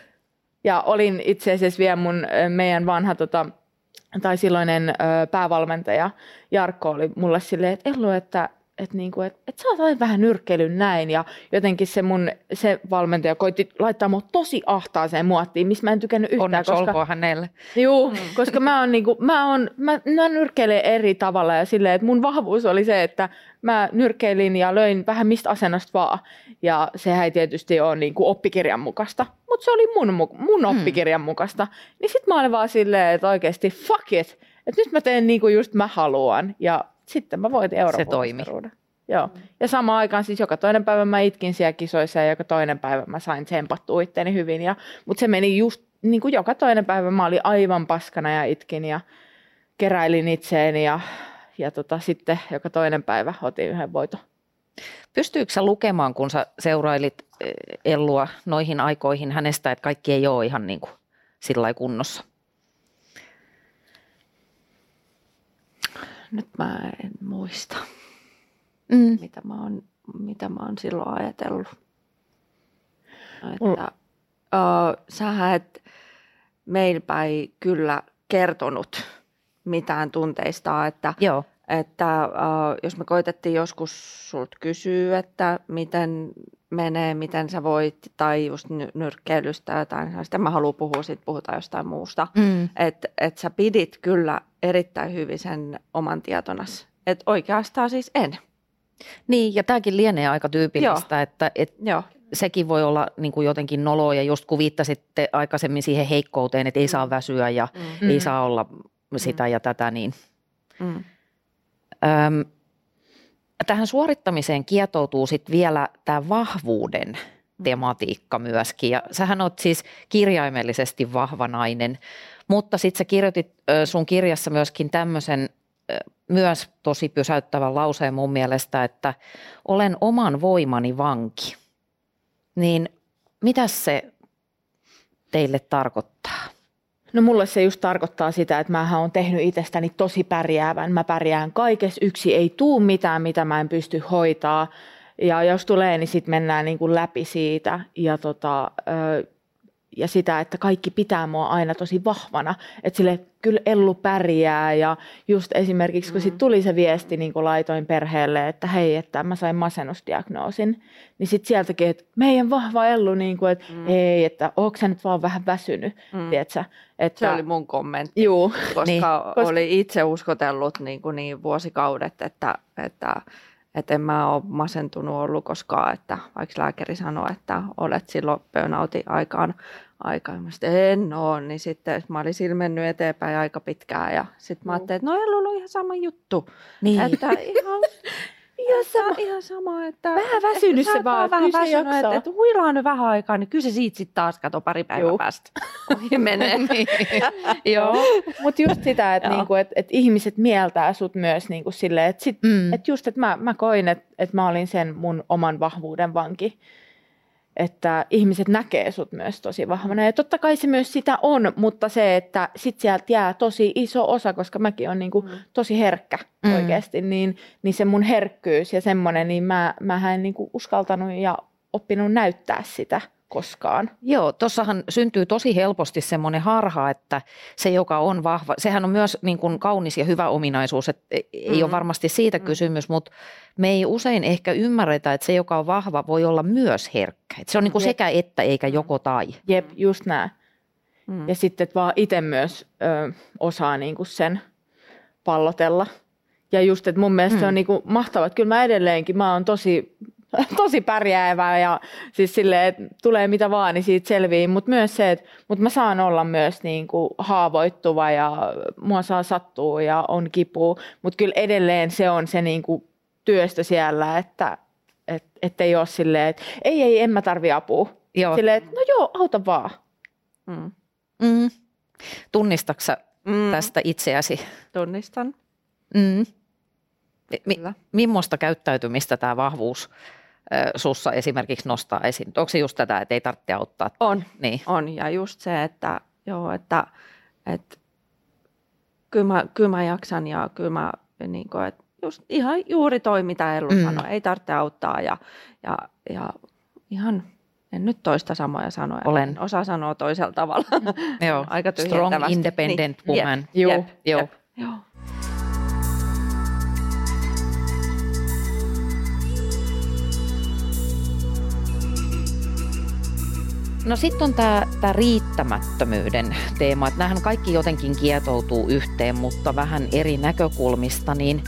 Ja olin itse asiassa vielä mun, meidän vanha tota, tai silloinen ö, päävalmentaja Jarkko oli mulle silleen, että Ellu, että että niinku, et, et sä oot vähän nyrkkeilyn näin ja jotenkin se mun se valmentaja koitti laittaa mut tosi ahtaaseen muottiin, missä mä en tykännyt yhtään. Onneksi koska, olkoon hänelle. Juu, mm. koska mä on niinku, mä, on, mä, mä nyrkkeilen eri tavalla ja silleen, että mun vahvuus oli se, että mä nyrkkeilin ja löin vähän mistä asennosta vaan ja sehän ei tietysti ole niinku oppikirjan mukaista, mutta se oli mun, mun mm. oppikirjan mukaista. Niin sit mä olin vaan silleen, että oikeasti fuck it, että nyt mä teen niin kuin just mä haluan ja sitten mä voitin Euroopan Se toimi. Joo. Ja samaan aikaan siis joka toinen päivä mä itkin siellä kisoissa ja joka toinen päivä mä sain tsempattua itteeni hyvin. Ja, mutta se meni just niin kuin joka toinen päivä mä olin aivan paskana ja itkin ja keräilin itseeni ja, ja tota, sitten joka toinen päivä otin yhden voiton. Pystyykö sä lukemaan, kun sä seurailit eh, Ellua noihin aikoihin hänestä, että kaikki ei ole ihan niin kuin sillä kunnossa? Nyt mä en muista mm. mitä, mä oon, mitä mä oon silloin ajatellut. Että, uh, sähän et meilpä ei kyllä kertonut mitään tunteista, että, Joo. että uh, jos me koitettiin joskus sult kysyä, että miten menee, miten sä voit, tai just nyrkkeilystä jotain, sitten mä haluan puhua, sitten puhutaan jostain muusta. Mm. Että et sä pidit kyllä erittäin hyvin sen oman tietonas. Että oikeastaan siis en. Niin, ja tämäkin lienee aika tyypillistä, Joo. että et Joo. sekin voi olla niin kuin jotenkin noloa, ja just kun viittasitte aikaisemmin siihen heikkouteen, että ei saa mm. väsyä ja mm. ei mm. saa olla sitä mm. ja tätä, niin mm. Öm, tähän suorittamiseen kietoutuu sitten vielä tämä vahvuuden tematiikka myöskin. Ja sähän oot siis kirjaimellisesti vahva nainen, mutta sitten sä kirjoitit sun kirjassa myöskin tämmöisen myös tosi pysäyttävän lauseen mun mielestä, että olen oman voimani vanki. Niin mitä se teille tarkoittaa? No mulle se just tarkoittaa sitä, että mä oon tehnyt itsestäni tosi pärjäävän. Mä pärjään kaikessa yksi, ei tuu mitään, mitä mä en pysty hoitaa. Ja jos tulee, niin sitten mennään niin kuin läpi siitä. Ja tota, ja sitä, että kaikki pitää mua aina tosi vahvana, että sille kyllä Ellu pärjää ja just esimerkiksi kun sit tuli se viesti, niin kun laitoin perheelle, että hei, että mä sain masennusdiagnoosin, niin sitten sieltäkin, että meidän vahva Ellu, niin kuin, että mm. ei, että onko sä nyt vaan vähän väsynyt, mm. tiedätkö? Että, se oli mun kommentti, juu, koska, niin, koska oli itse uskotellut niin, kuin niin vuosikaudet, että, että että en mä ole masentunut ollut koskaan, että vaikka lääkäri sanoi, että olet silloin burnoutin aikaan aikaan. Mä en ole, niin sitten mä olin silmennyt eteenpäin aika pitkään ja sitten mä ajattelin, että no ei ollut ihan sama juttu. Niin. Että ihan, ihan, sama, ihan sama, että... Vähän väsynyt se vaan, vähän väsynyt, että, että huilaa nyt vähän aikaa, niin kyllä se siitä sitten taas kato pari päivää Juh. päästä, ohi menee. niin. Joo, mutta just sitä, että niinku, et, et ihmiset mieltää sut myös niinku silleen, että mm. et just, että mä, mä koin, että et mä olin sen mun oman vahvuuden vanki että ihmiset näkee sut myös tosi vahvana. Ja totta kai se myös sitä on, mutta se, että sit sieltä jää tosi iso osa, koska mäkin on niinku mm. tosi herkkä mm. oikeasti, niin, niin se mun herkkyys ja semmoinen, niin mä, mä en niinku uskaltanut ja oppinut näyttää sitä koskaan. Joo, tuossahan syntyy tosi helposti semmoinen harha, että se, joka on vahva, sehän on myös niin kuin kaunis ja hyvä ominaisuus, että ei mm-hmm. ole varmasti siitä mm-hmm. kysymys, mutta me ei usein ehkä ymmärretä, että se, joka on vahva, voi olla myös herkkä. Että se on niin kuin sekä että eikä joko tai. Jep, just näin. Mm. Ja sitten että vaan itse myös ö, osaa niin kuin sen pallotella. Ja just, että mun mielestä mm. se on mm. niin kuin mahtavaa. Kyllä mä edelleenkin, mä oon tosi tosi pärjäävä ja siis silleen, että tulee mitä vaan, niin siitä selvii. Mutta myös se, että mutta mä saan olla myös niin kuin haavoittuva ja mua saa sattua ja on kipu. Mutta kyllä edelleen se on se niin kuin työstö siellä, että et, ei ole silleen, että ei, ei, en mä tarvi apua. Joo. Silleen, että no joo, auta vaan. Mm. Mm. Tunnistatko mm. tästä itseäsi? Tunnistan. Mm. Mi- millaista käyttäytymistä tämä vahvuus sussa esimerkiksi nostaa esiin? Onko se just tätä, että ei tarvitse auttaa? On, niin. on. Ja just se, että, joo, että, että kyllä, mä, kyllä mä jaksan ja kyllä mä niin kuin, että just ihan juuri toi, mitä Ellu mm. sanoi. Ei tarvitse auttaa ja, ja, ja ihan en nyt toista samoja sanoja. Olen. Osa sanoo toisella tavalla. Joo. Aika Strong, independent niin. woman. Jep. Joo. Jep. Joo. Jep. Joo. No sitten on tämä riittämättömyyden teema, että nämähän kaikki jotenkin kietoutuu yhteen, mutta vähän eri näkökulmista, niin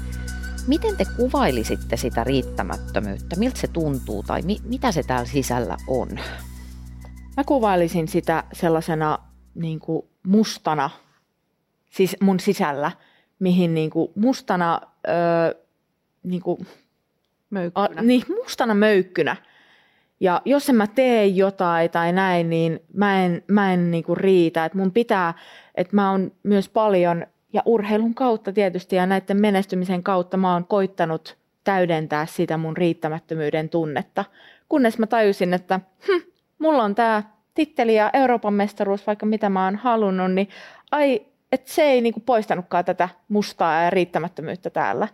miten te kuvailisitte sitä riittämättömyyttä? Miltä se tuntuu tai mi- mitä se täällä sisällä on? Mä kuvailisin sitä sellaisena niin kuin mustana, siis mun sisällä, mihin niin kuin mustana, öö, niin kuin, möykkynä. A, niin, mustana möykkynä – ja jos en mä tee jotain tai näin, niin mä en, mä en niinku riitä. Et mun pitää, että mä oon myös paljon, ja urheilun kautta tietysti ja näiden menestymisen kautta mä oon koittanut täydentää sitä mun riittämättömyyden tunnetta. Kunnes mä tajusin, että hm, mulla on tämä titteli ja Euroopan mestaruus, vaikka mitä mä oon halunnut, niin ai, että se ei niinku poistanutkaan tätä mustaa ja riittämättömyyttä täällä.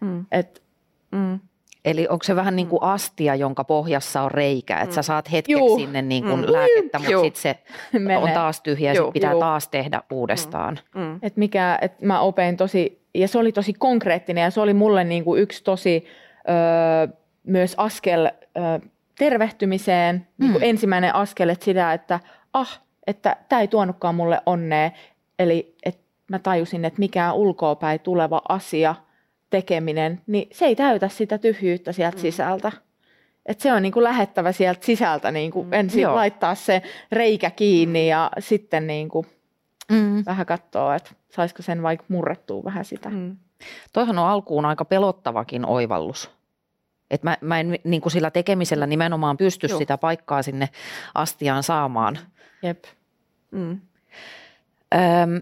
Mm. Et, mm. Eli onko se vähän niin kuin mm. astia, jonka pohjassa on reikä, että mm. sä saat hetkeksi Juu. sinne niin kuin mm. lääkettä, mutta sitten se Menee. on taas tyhjä ja sit pitää Juu. taas tehdä uudestaan. Mm. Mm. Et mikä, et mä opin tosi, ja se oli tosi konkreettinen ja se oli mulle niin kuin yksi tosi ö, myös askel ö, tervehtymiseen, mm. niin kuin mm. ensimmäinen askel, että sitä, että ah, että tämä ei tuonutkaan mulle onnea, eli että mä tajusin, että mikään ulkoopäin tuleva asia – tekeminen, niin se ei täytä sitä tyhjyyttä sieltä mm. sisältä. Et se on niin kuin lähettävä sieltä sisältä niin kuin mm. ensin Joo. laittaa se reikä kiinni ja sitten niin kuin mm. vähän katsoa, että saisiko sen vaikka murrettua vähän sitä. Mm. Toihan on alkuun aika pelottavakin oivallus. Että mä, mä en niin kuin sillä tekemisellä nimenomaan pysty Joo. sitä paikkaa sinne astiaan saamaan. Jep. Mm. Öm,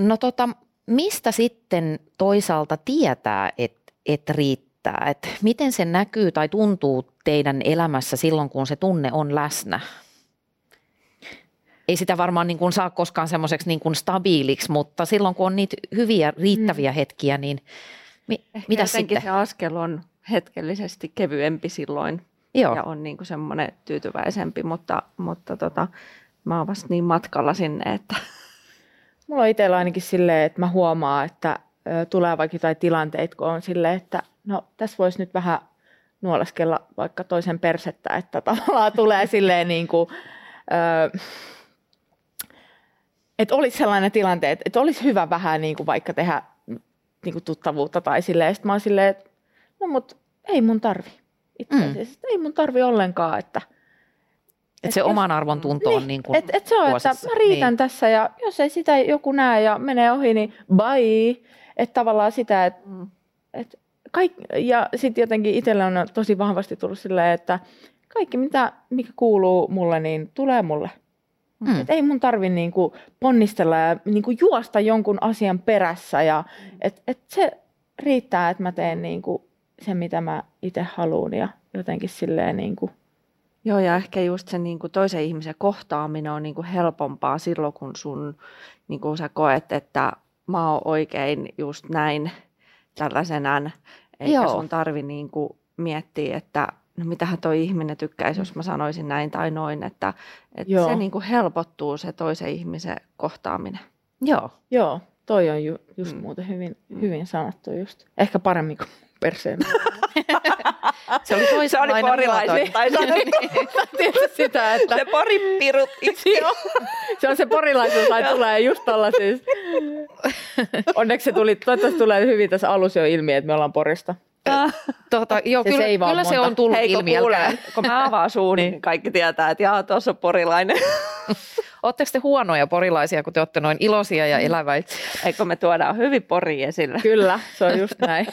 no tota, mistä sitten toisaalta tietää, että et riittää? Et miten se näkyy tai tuntuu teidän elämässä silloin, kun se tunne on läsnä? Ei sitä varmaan niin kuin saa koskaan semmoiseksi niin kuin stabiiliksi, mutta silloin kun on niitä hyviä, riittäviä mm. hetkiä, niin mi- mitä sitten? se askel on hetkellisesti kevyempi silloin Joo. ja on niin kuin semmoinen tyytyväisempi, mutta, mutta tota, mä oon vasta niin matkalla sinne, että... Mulla on itsellä ainakin silleen, että mä huomaan, että tulee vaikka jotain tilanteita, kun on silleen, että no tässä voisi nyt vähän nuoleskella vaikka toisen persettä, että tavallaan tulee silleen niin kuin, ö, että olisi sellainen tilanne, että, että olisi hyvä vähän niin kuin vaikka tehdä niin kuin tuttavuutta tai silleen. Sitten mä oon silleen, että no mut ei mun tarvi. Itse mm. asiassa, mm. ei mun tarvi ollenkaan, että et se oman arvon tunto niin, on niin kuin et, et se on, vuosissa. että mä riitän niin. tässä ja jos ei sitä joku näe ja menee ohi, niin bye. Että tavallaan sitä, että mm. et kaik, ja sitten jotenkin itsellä on tosi vahvasti tullut silleen, että kaikki mitä, mikä kuuluu mulle, niin tulee mulle. Mm. Et ei mun tarvi niinku ponnistella ja niinku juosta jonkun asian perässä. Ja, et, et se riittää, että mä teen niinku sen, mitä mä itse haluan ja jotenkin silleen niinku Joo, ja ehkä just se niin kuin toisen ihmisen kohtaaminen on niin kuin helpompaa silloin, kun sun, niin kuin sä koet, että mä oon oikein just näin tällaisenään, eikä Joo. sun tarvi niin kuin miettiä, että no mitähän toi ihminen tykkäisi, jos mä sanoisin näin tai noin, että, että se niin kuin helpottuu se toisen ihmisen kohtaaminen. Joo. Joo, toi on ju, just mm. muuten hyvin, mm. hyvin sanottu just. Ehkä paremmin kuin perseen. se oli toisenlainen Se oli porilaisittain. niin. sitä, että... Se poripirut se on se porilaisuus, tai tulee just siis. Onneksi se tuli, toivottavasti tulee hyvin tässä alussa jo ilmi, että me ollaan porista. Tota, joo, se kyllä, se, kyllä se on tullut Hei, ilmi. Kun mä avaan suun, niin kaikki tietää, että jaa, tuossa on porilainen. Oletteko te huonoja porilaisia, kun te olette noin iloisia ja mm. eläväisiä? Eikö me tuodaan hyvin pori esille? Kyllä, se on just näin.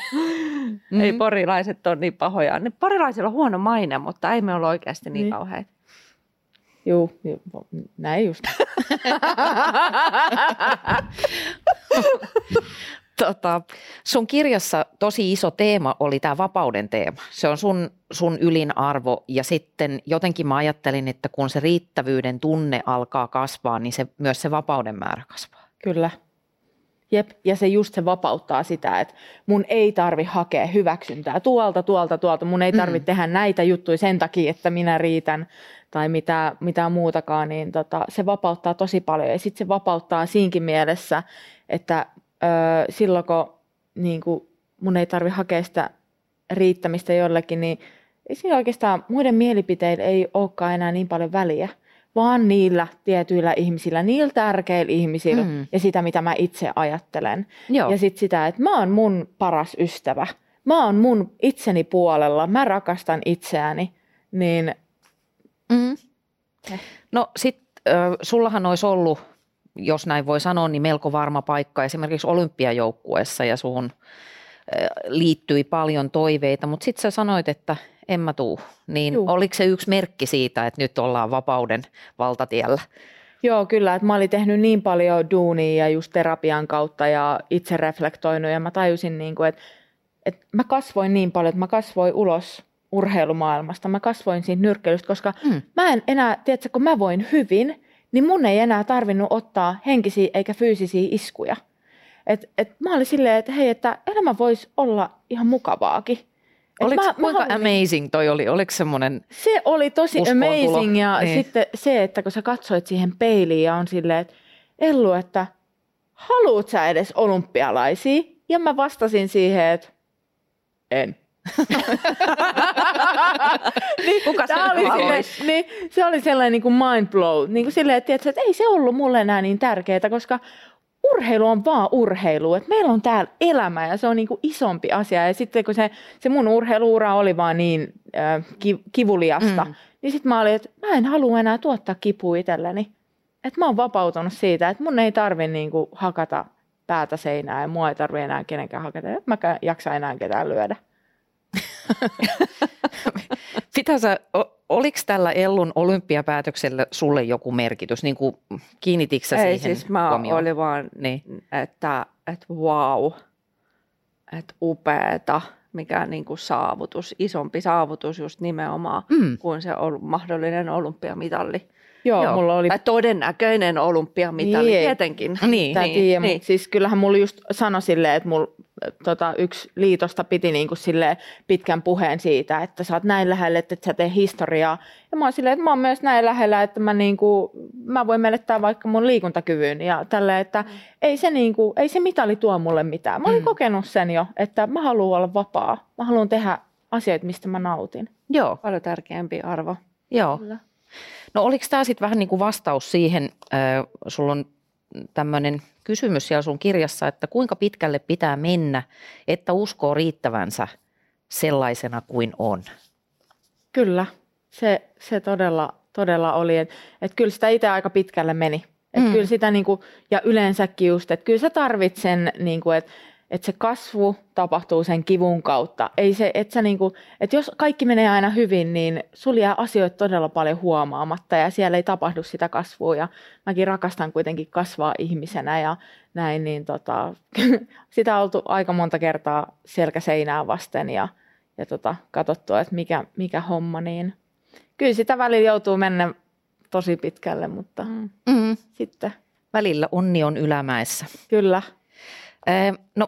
mm. Ei porilaiset ole niin pahoja. Ne porilaisilla on huono maine, mutta ei me ole oikeasti niin, niin. kauheita. Joo, näin just. tota, sun kirjassa tosi iso teema oli tämä vapauden teema. Se on sun, sun ylin arvo ja sitten jotenkin mä ajattelin, että kun se riittävyyden tunne alkaa kasvaa, niin se, myös se vapauden määrä kasvaa. Kyllä. Jep, ja se just se vapauttaa sitä, että mun ei tarvi hakea hyväksyntää tuolta, tuolta, tuolta. Mun ei tarvi mm. tehdä näitä juttuja sen takia, että minä riitän tai mitä, mitä muutakaan, niin tota, se vapauttaa tosi paljon. Ja sitten se vapauttaa siinkin mielessä, että öö, silloin kun niin kuin mun ei tarvi hakea sitä riittämistä jollekin, niin ei siinä oikeastaan muiden mielipiteillä ei olekaan enää niin paljon väliä, vaan niillä tietyillä ihmisillä, niillä tärkeillä ihmisillä mm. ja sitä, mitä mä itse ajattelen. Joo. Ja sitten sitä, että mä oon mun paras ystävä. Mä oon mun itseni puolella, mä rakastan itseäni, niin... Mm. No sit äh, sullahan olisi ollut jos näin voi sanoa, niin melko varma paikka esimerkiksi olympiajoukkueessa ja suhun liittyi paljon toiveita, mutta sitten sä sanoit, että en mä tuu. Niin Juh. oliko se yksi merkki siitä, että nyt ollaan vapauden valtatiellä? Joo, kyllä. Että mä olin tehnyt niin paljon duunia ja just terapian kautta ja itse reflektoinut ja mä tajusin, niin kuin, että, että mä kasvoin niin paljon, että mä kasvoin ulos urheilumaailmasta. Mä kasvoin siitä nyrkkeilystä, koska mm. mä en enää, tiedätkö, kun mä voin hyvin, niin mun ei enää tarvinnut ottaa henkisiä eikä fyysisiä iskuja. Et, et mä olin silleen, että hei, että elämä voisi olla ihan mukavaakin. Oliko, mä, kuinka mä amazing toi oli? Oliko semmoinen Se oli tosi amazing ja niin. sitten se, että kun sä katsoit siihen peiliin ja on silleen, että Ellu, että haluut sä edes olympialaisia? Ja mä vastasin siihen, että en. niin, Kuka se oli sille, niin, se oli sellainen niin kuin mind blow. Niin kuin silleen, että, että ei se ollut mulle enää niin tärkeää, koska urheilu on vaan urheilu. Että meillä on täällä elämä ja se on niin kuin isompi asia. Ja sitten kun se, se mun urheiluura oli vaan niin äh, kivuliasta, mm. niin sitten mä olin, että mä en halua enää tuottaa kipua itselleni. Että mä oon vapautunut siitä, että mun ei tarvi niin kuin hakata päätä seinään ja mua ei tarvi enää kenenkään hakata. Mä jaksa enää ketään lyödä. Mitä sä, oliko tällä Ellun olympiapäätöksellä sulle joku merkitys? Niin kuin, kiinnitikö sä Ei, siihen siis mä huomioon? olin vaan, Niin. että, että wow, että upeeta, mikä niin kuin saavutus, isompi saavutus just nimenomaan Mm. kuin se ol, mahdollinen olympiamitalli. Joo, Joo. mulla oli Tai todennäköinen olympiamitalli Niin. tietenkin. Niin. Tää Niin, tiiä, niin. niin. siis kyllähän mulla just sanoi silleen, että mulla tota, yksi liitosta piti niinku silleen pitkän puheen siitä, että sä oot näin lähellä, että et sä tee historiaa. Ja mä oon silleen, että mä oon myös näin lähellä, että mä, niinku, mä voin menettää vaikka mun liikuntakyvyn ja tälle, että ei, se niinku, ei se mitali tuo mulle mitään. Mä olin Mm. kokenut sen jo, että mä haluan olla vapaa. Mä haluan tehdä asioita, mistä mä nautin. Joo, Paljon tärkeämpi arvo. joo. Kyllä. No oliko tämä sitten vähän niin kuin vastaus siihen, äh, sulla on tämmöinen kysymys siellä sun kirjassa, että kuinka pitkälle pitää mennä, että uskoo riittävänsä sellaisena kuin on? Kyllä, se, se todella, todella oli. Että et kyllä sitä itse aika pitkälle meni. Et Mm. kyllä sitä niinku, ja yleensäkin just, että kyllä sä tarvit sen, niinku, että et se kasvu tapahtuu sen kivun kautta. Ei se, et sä niinku, et jos kaikki menee aina hyvin, niin sulla jää asioita todella paljon huomaamatta ja siellä ei tapahdu sitä kasvua. Ja mäkin rakastan kuitenkin kasvaa ihmisenä ja näin, niin tota, sitä on oltu aika monta kertaa selkäseinää vasten ja, ja tota, katsottu, että mikä, mikä homma, niin kyllä sitä välillä joutuu mennä tosi pitkälle, mutta Mm. Mm. sitten Välillä onni on ylämäessä. kyllä. No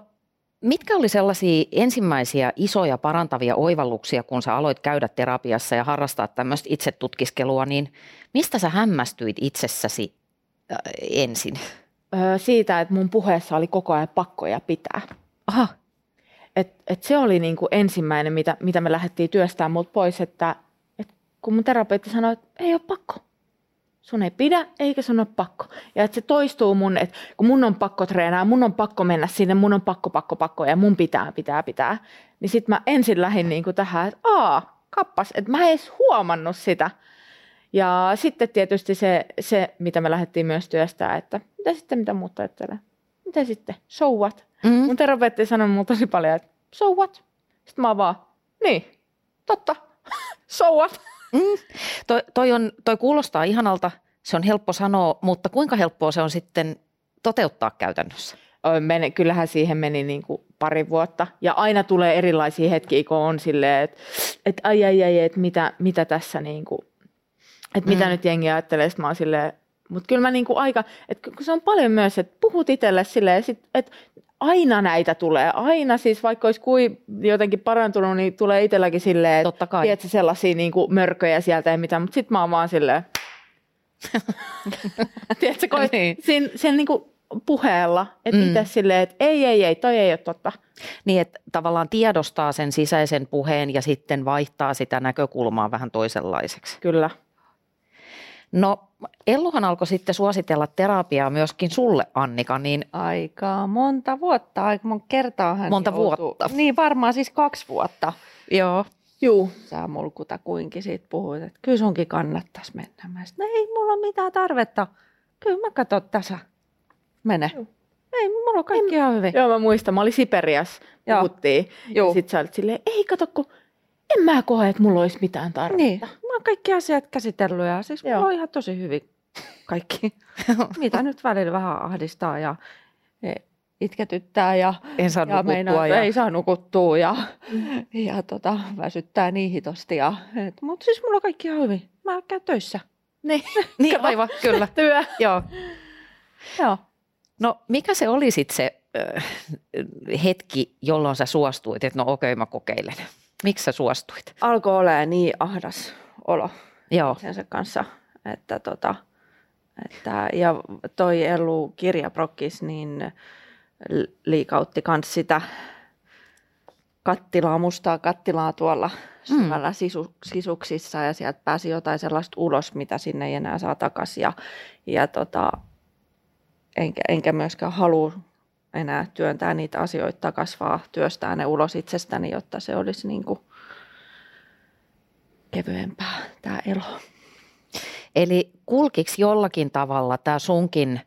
mitkä oli sellaisia ensimmäisiä isoja parantavia oivalluksia, kun sä aloit käydä terapiassa ja harrastaa tämmöistä itsetutkiskelua, niin mistä sä hämmästyit itsessäsi äh, ensin? Öö, siitä, että mun puheessa oli koko ajan pakkoja pitää. Aha, Et, et se oli niinku ensimmäinen, mitä, mitä me lähdettiin työstämään mut pois, että et kun mun terapeutti sanoi, että ei ole pakko. Sun ei pidä, eikä sun ole pakko. Ja että se toistuu mun, että kun mun on pakko treenaa, mun on pakko mennä sinne, mun on pakko, pakko, pakko ja mun pitää, pitää, pitää. Niin sit mä ensin lähdin niinku tähän, että aa, kappas, että mä en edes huomannut sitä. Ja sitten tietysti se, se, mitä me lähdettiin myös työstää, että mitä sitten, mitä muut ajattelee. Mitä sitten? So what? mm. Mun terapeutti sanoi mulle tosi paljon, että so what? Sitten mä vaan, niin, totta, so what? Mm. Toi, toi, on, toi kuulostaa ihanalta, se on helppo sanoa, mutta kuinka helppoa se on sitten toteuttaa käytännössä? Ö, Mene, kyllähän siihen meni niin kuin pari vuotta. Ja aina tulee erilaisia hetkiä, kun on silleen, että, että ai ai ai, että mitä, mitä tässä niin kuin, että mitä Mm. nyt jengi ajattelee. Sitten mä oon silleen, mutta kyllä mä niin kuin aika, että kun se on paljon myös, että puhut itselle silleen, että aina näitä tulee. Aina siis, vaikka olisi kuin jotenkin parantunut, niin tulee itselläkin silleen, että Totta kai. tiedätkö, sellaisia niin kuin mörköjä sieltä ja mitä, mutta sitten mä oon vaan silleen, tiedätkö, kun Niin. siinä, siinä niin kuin puheella, että mm. itse silleen, että ei, ei, ei, toi ei ole totta. Niin, että tavallaan tiedostaa sen sisäisen puheen ja sitten vaihtaa sitä näkökulmaa vähän toisenlaiseksi. Kyllä. No, Elluhan alkoi sitten suositella terapiaa myöskin sulle, Annika, niin Aika monta vuotta, aika monta kertaa hän Monta joutui- vuotta. Niin varmaan siis kaksi vuotta. joo, Juu. Sä mulkuta kuinkin siitä puhuit, että kyllä sunkin kannattaisi mennä. Mä sanoin, no ei mulla ole mitään tarvetta. Kyllä mä katson tässä. Mene. Joo. Ei, mulla on kaikki ihan hyvin. Joo, mä muistan, mä olin Siperias, puhuttiin. Joo. Sitten sä olit silleen, ei kato, kun en mä koe, että mulla olisi mitään tarvetta. Niin, mä oon kaikki asiat käsitellyt ja siis mulla on ihan tosi hyvin kaikki. Mitä nyt välillä vähän ahdistaa ja e, itketyttää ja, en saa ja meinaa, Ja, ei saa nukuttua ja, ja tota, väsyttää niin hitosti. Ja, et, mutta siis mulla on kaikki ihan hyvin. Mä käyn töissä. Niin, niin, aivan, kyllä. työ. Joo. Joo. No, mikä se oli sitten se hetki, jolloin sä suostuit, että no okei, mä kokeilen. Miksi sä suostuit? Alkoi olemaan niin ahdas olo Joo. itsensä kanssa, että tota, että, ja toi Ellu kirjaprokkis, niin liikautti kans sitä kattilaa, mustaa kattilaa tuolla Mm. syvällä sisu, sisuksissa ja sieltä pääsi jotain sellaista ulos, mitä sinne ei enää saa takaisin. Ja, ja tota, enkä, enkä myöskään halua enää työntää niitä asioita takaisin, vaan työstää ne ulos itsestäni, jotta se olisi niin kuin kevyempää tämä elo. Eli kulkiks jollakin tavalla tämä sunkin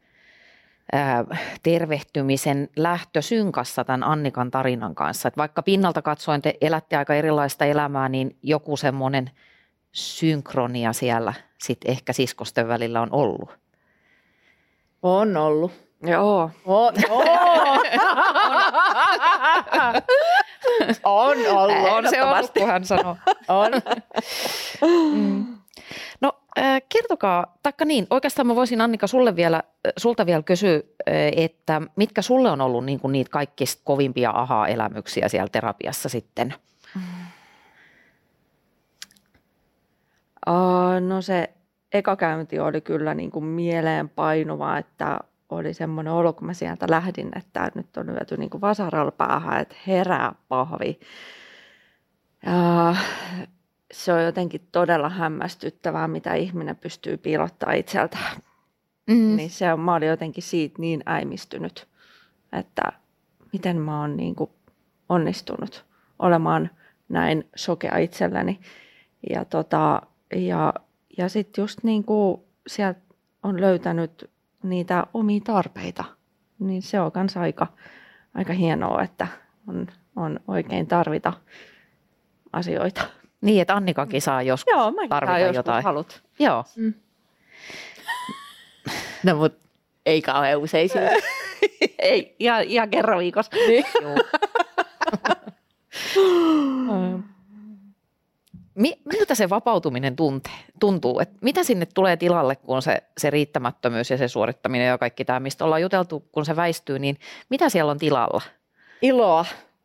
tervehtymisen lähtö synkassa tämän Annikan tarinan kanssa. Että vaikka pinnalta katsoen te elätte aika erilaista elämää, niin joku semmoinen synkronia siellä sitten ehkä siskosten välillä on ollut. On ollut. Joo. On, on. on ollut. On se ollut, kun hän sanoo. On. Mm. No kertokaa, taikka niin, oikeastaan mä voisin Annika sulle vielä, sulta vielä kysyä, että mitkä sulle on ollut niin kuin niitä kaikista kovimpia aha-elämyksiä siellä terapiassa sitten? Uh, no se eka käynti oli kyllä niin kuin mieleen painuva, että oli semmoinen olo, kun mä sieltä lähdin, että nyt on lyöty niin vasaralla päähän, että herää pahvi. Uh, se on jotenkin todella hämmästyttävää, mitä ihminen pystyy piilottamaan itseltään. Mm. Niin se on, mä olin jotenkin siitä niin äimistynyt, että miten mä oon niin kuin onnistunut olemaan näin sokea itselleni. Ja, tota, ja, ja sitten just niin kuin sieltä on löytänyt niitä omia tarpeita, niin se on myös aika, aika hienoa, että on, on oikein tarvita asioita. Niin, että Annikakin saa joskus Joo, mä tarvita joskus jotain. halut. Joo. Mm. No mut ei kauhean usein. Ei, ja, ja kerran viikossa. Niin. Joo. Mi- miltä se vapautuminen tunte, tuntuu? Et mitä sinne tulee tilalle, kun se, se riittämättömyys ja se suorittaminen ja kaikki tämä, mistä ollaan juteltu, kun se väistyy, niin mitä siellä on tilalla? Iloa,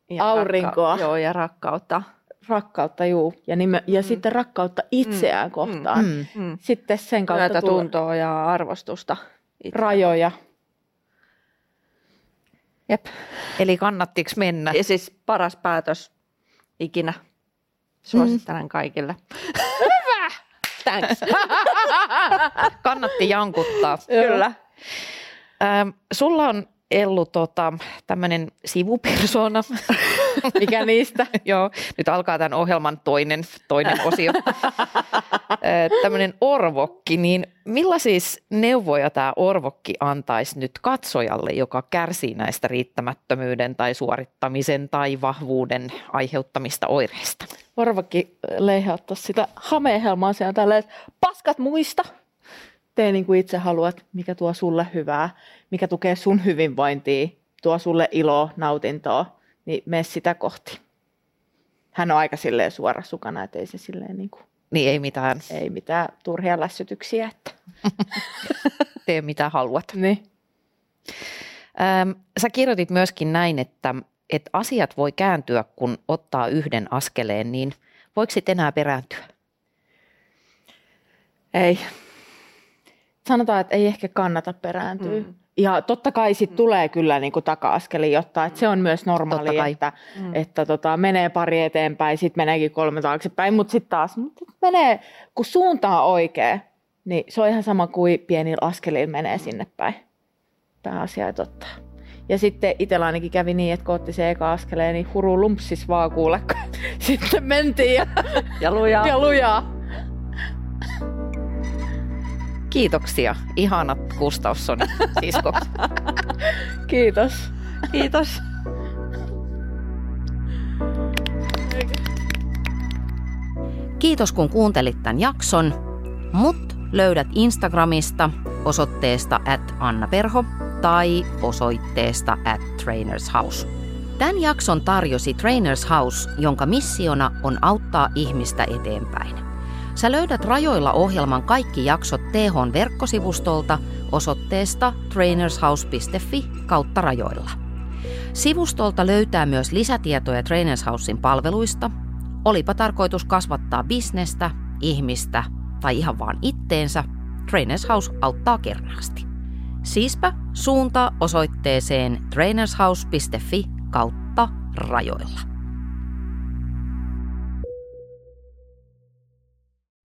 Ja aurinkoa, Rakka- joo, ja rakkautta. rakkautta, juu. Ja, nime- ja sitten rakkautta itseään kohtaan. Mm. Mm. Sitten sen kautta tulee Myötätuntoa ja arvostusta. itse. rajoja. Jep. Eli kannattiko mennä? Ja siis paras päätös ikinä. Suosittelen kaikille. Thanks. Kannatti jankuttaa. Kyllä. Ähm, sulla on Ellu tota, tämmöinen sivupersona. Mikä niistä? Joo, nyt alkaa tämän ohjelman toinen, toinen osio. Tämmöinen orvokki, niin millaisia neuvoja tämä orvokki antaisi nyt katsojalle, joka kärsii näistä riittämättömyyden tai suorittamisen tai vahvuuden aiheuttamista oireista? Orvakki leihauttaa sitä hamehelmaa siellä tälleen, että paskat muista. Tee niin kuin itse haluat, mikä tuo sulle hyvää, mikä tukee sun hyvinvointia, tuo sulle iloa, nautintoa, niin mene sitä kohti. Hän on aika silleen suora sukana, että ei se silleen niin kuin, Niin ei mitään, ei mitään turhia lässytyksiä. Että. tee mitä haluat. Niin. Ähm, sä kirjoitit myöskin näin, että, että asiat voi kääntyä, kun ottaa yhden askeleen, niin voiko sitten enää perääntyä? Ei. Sanotaan, että ei ehkä kannata perääntyä. Mm. Mm. Ja totta kai sit tulee kyllä niin kuin taka-askeli, jotta että se on myös Totta normaali, että, Mm. että tota, menee pari eteenpäin, sitten meneekin kolme taaksepäin, mutta sitten taas mut sit menee, kun suunta on oikea, niin se on ihan sama kuin pienillä askelilla menee sinne päin. Pääasia, että ottaa. Ja sitten itsellä ainakin kävi niin, että kun otti se eka askeleen, niin huru lumpsis vaan kuule, sitten mentiin ja, Ja lujaa. ja lujaa. Kiitoksia, ihanat Gustafssonin siskot. Kiitos. Kiitos. Kiitos kun kuuntelit tämän jakson. Mut löydät Instagramista osoitteesta at Anna Perho tai osoitteesta at Trainers House. Tämän jakson tarjosi Trainers House, jonka missiona on auttaa ihmistä eteenpäin. Sä löydät rajoilla ohjelman kaikki jaksot THn verkkosivustolta osoitteesta trainershouse.fi kautta rajoilla. Sivustolta löytää myös lisätietoja Trainers Housein palveluista, olipa tarkoitus kasvattaa bisnestä, ihmistä tai ihan vaan itteensä, Trainers House auttaa kernaasti. Siispä suuntaa osoitteeseen trainershouse.fi kautta rajoilla.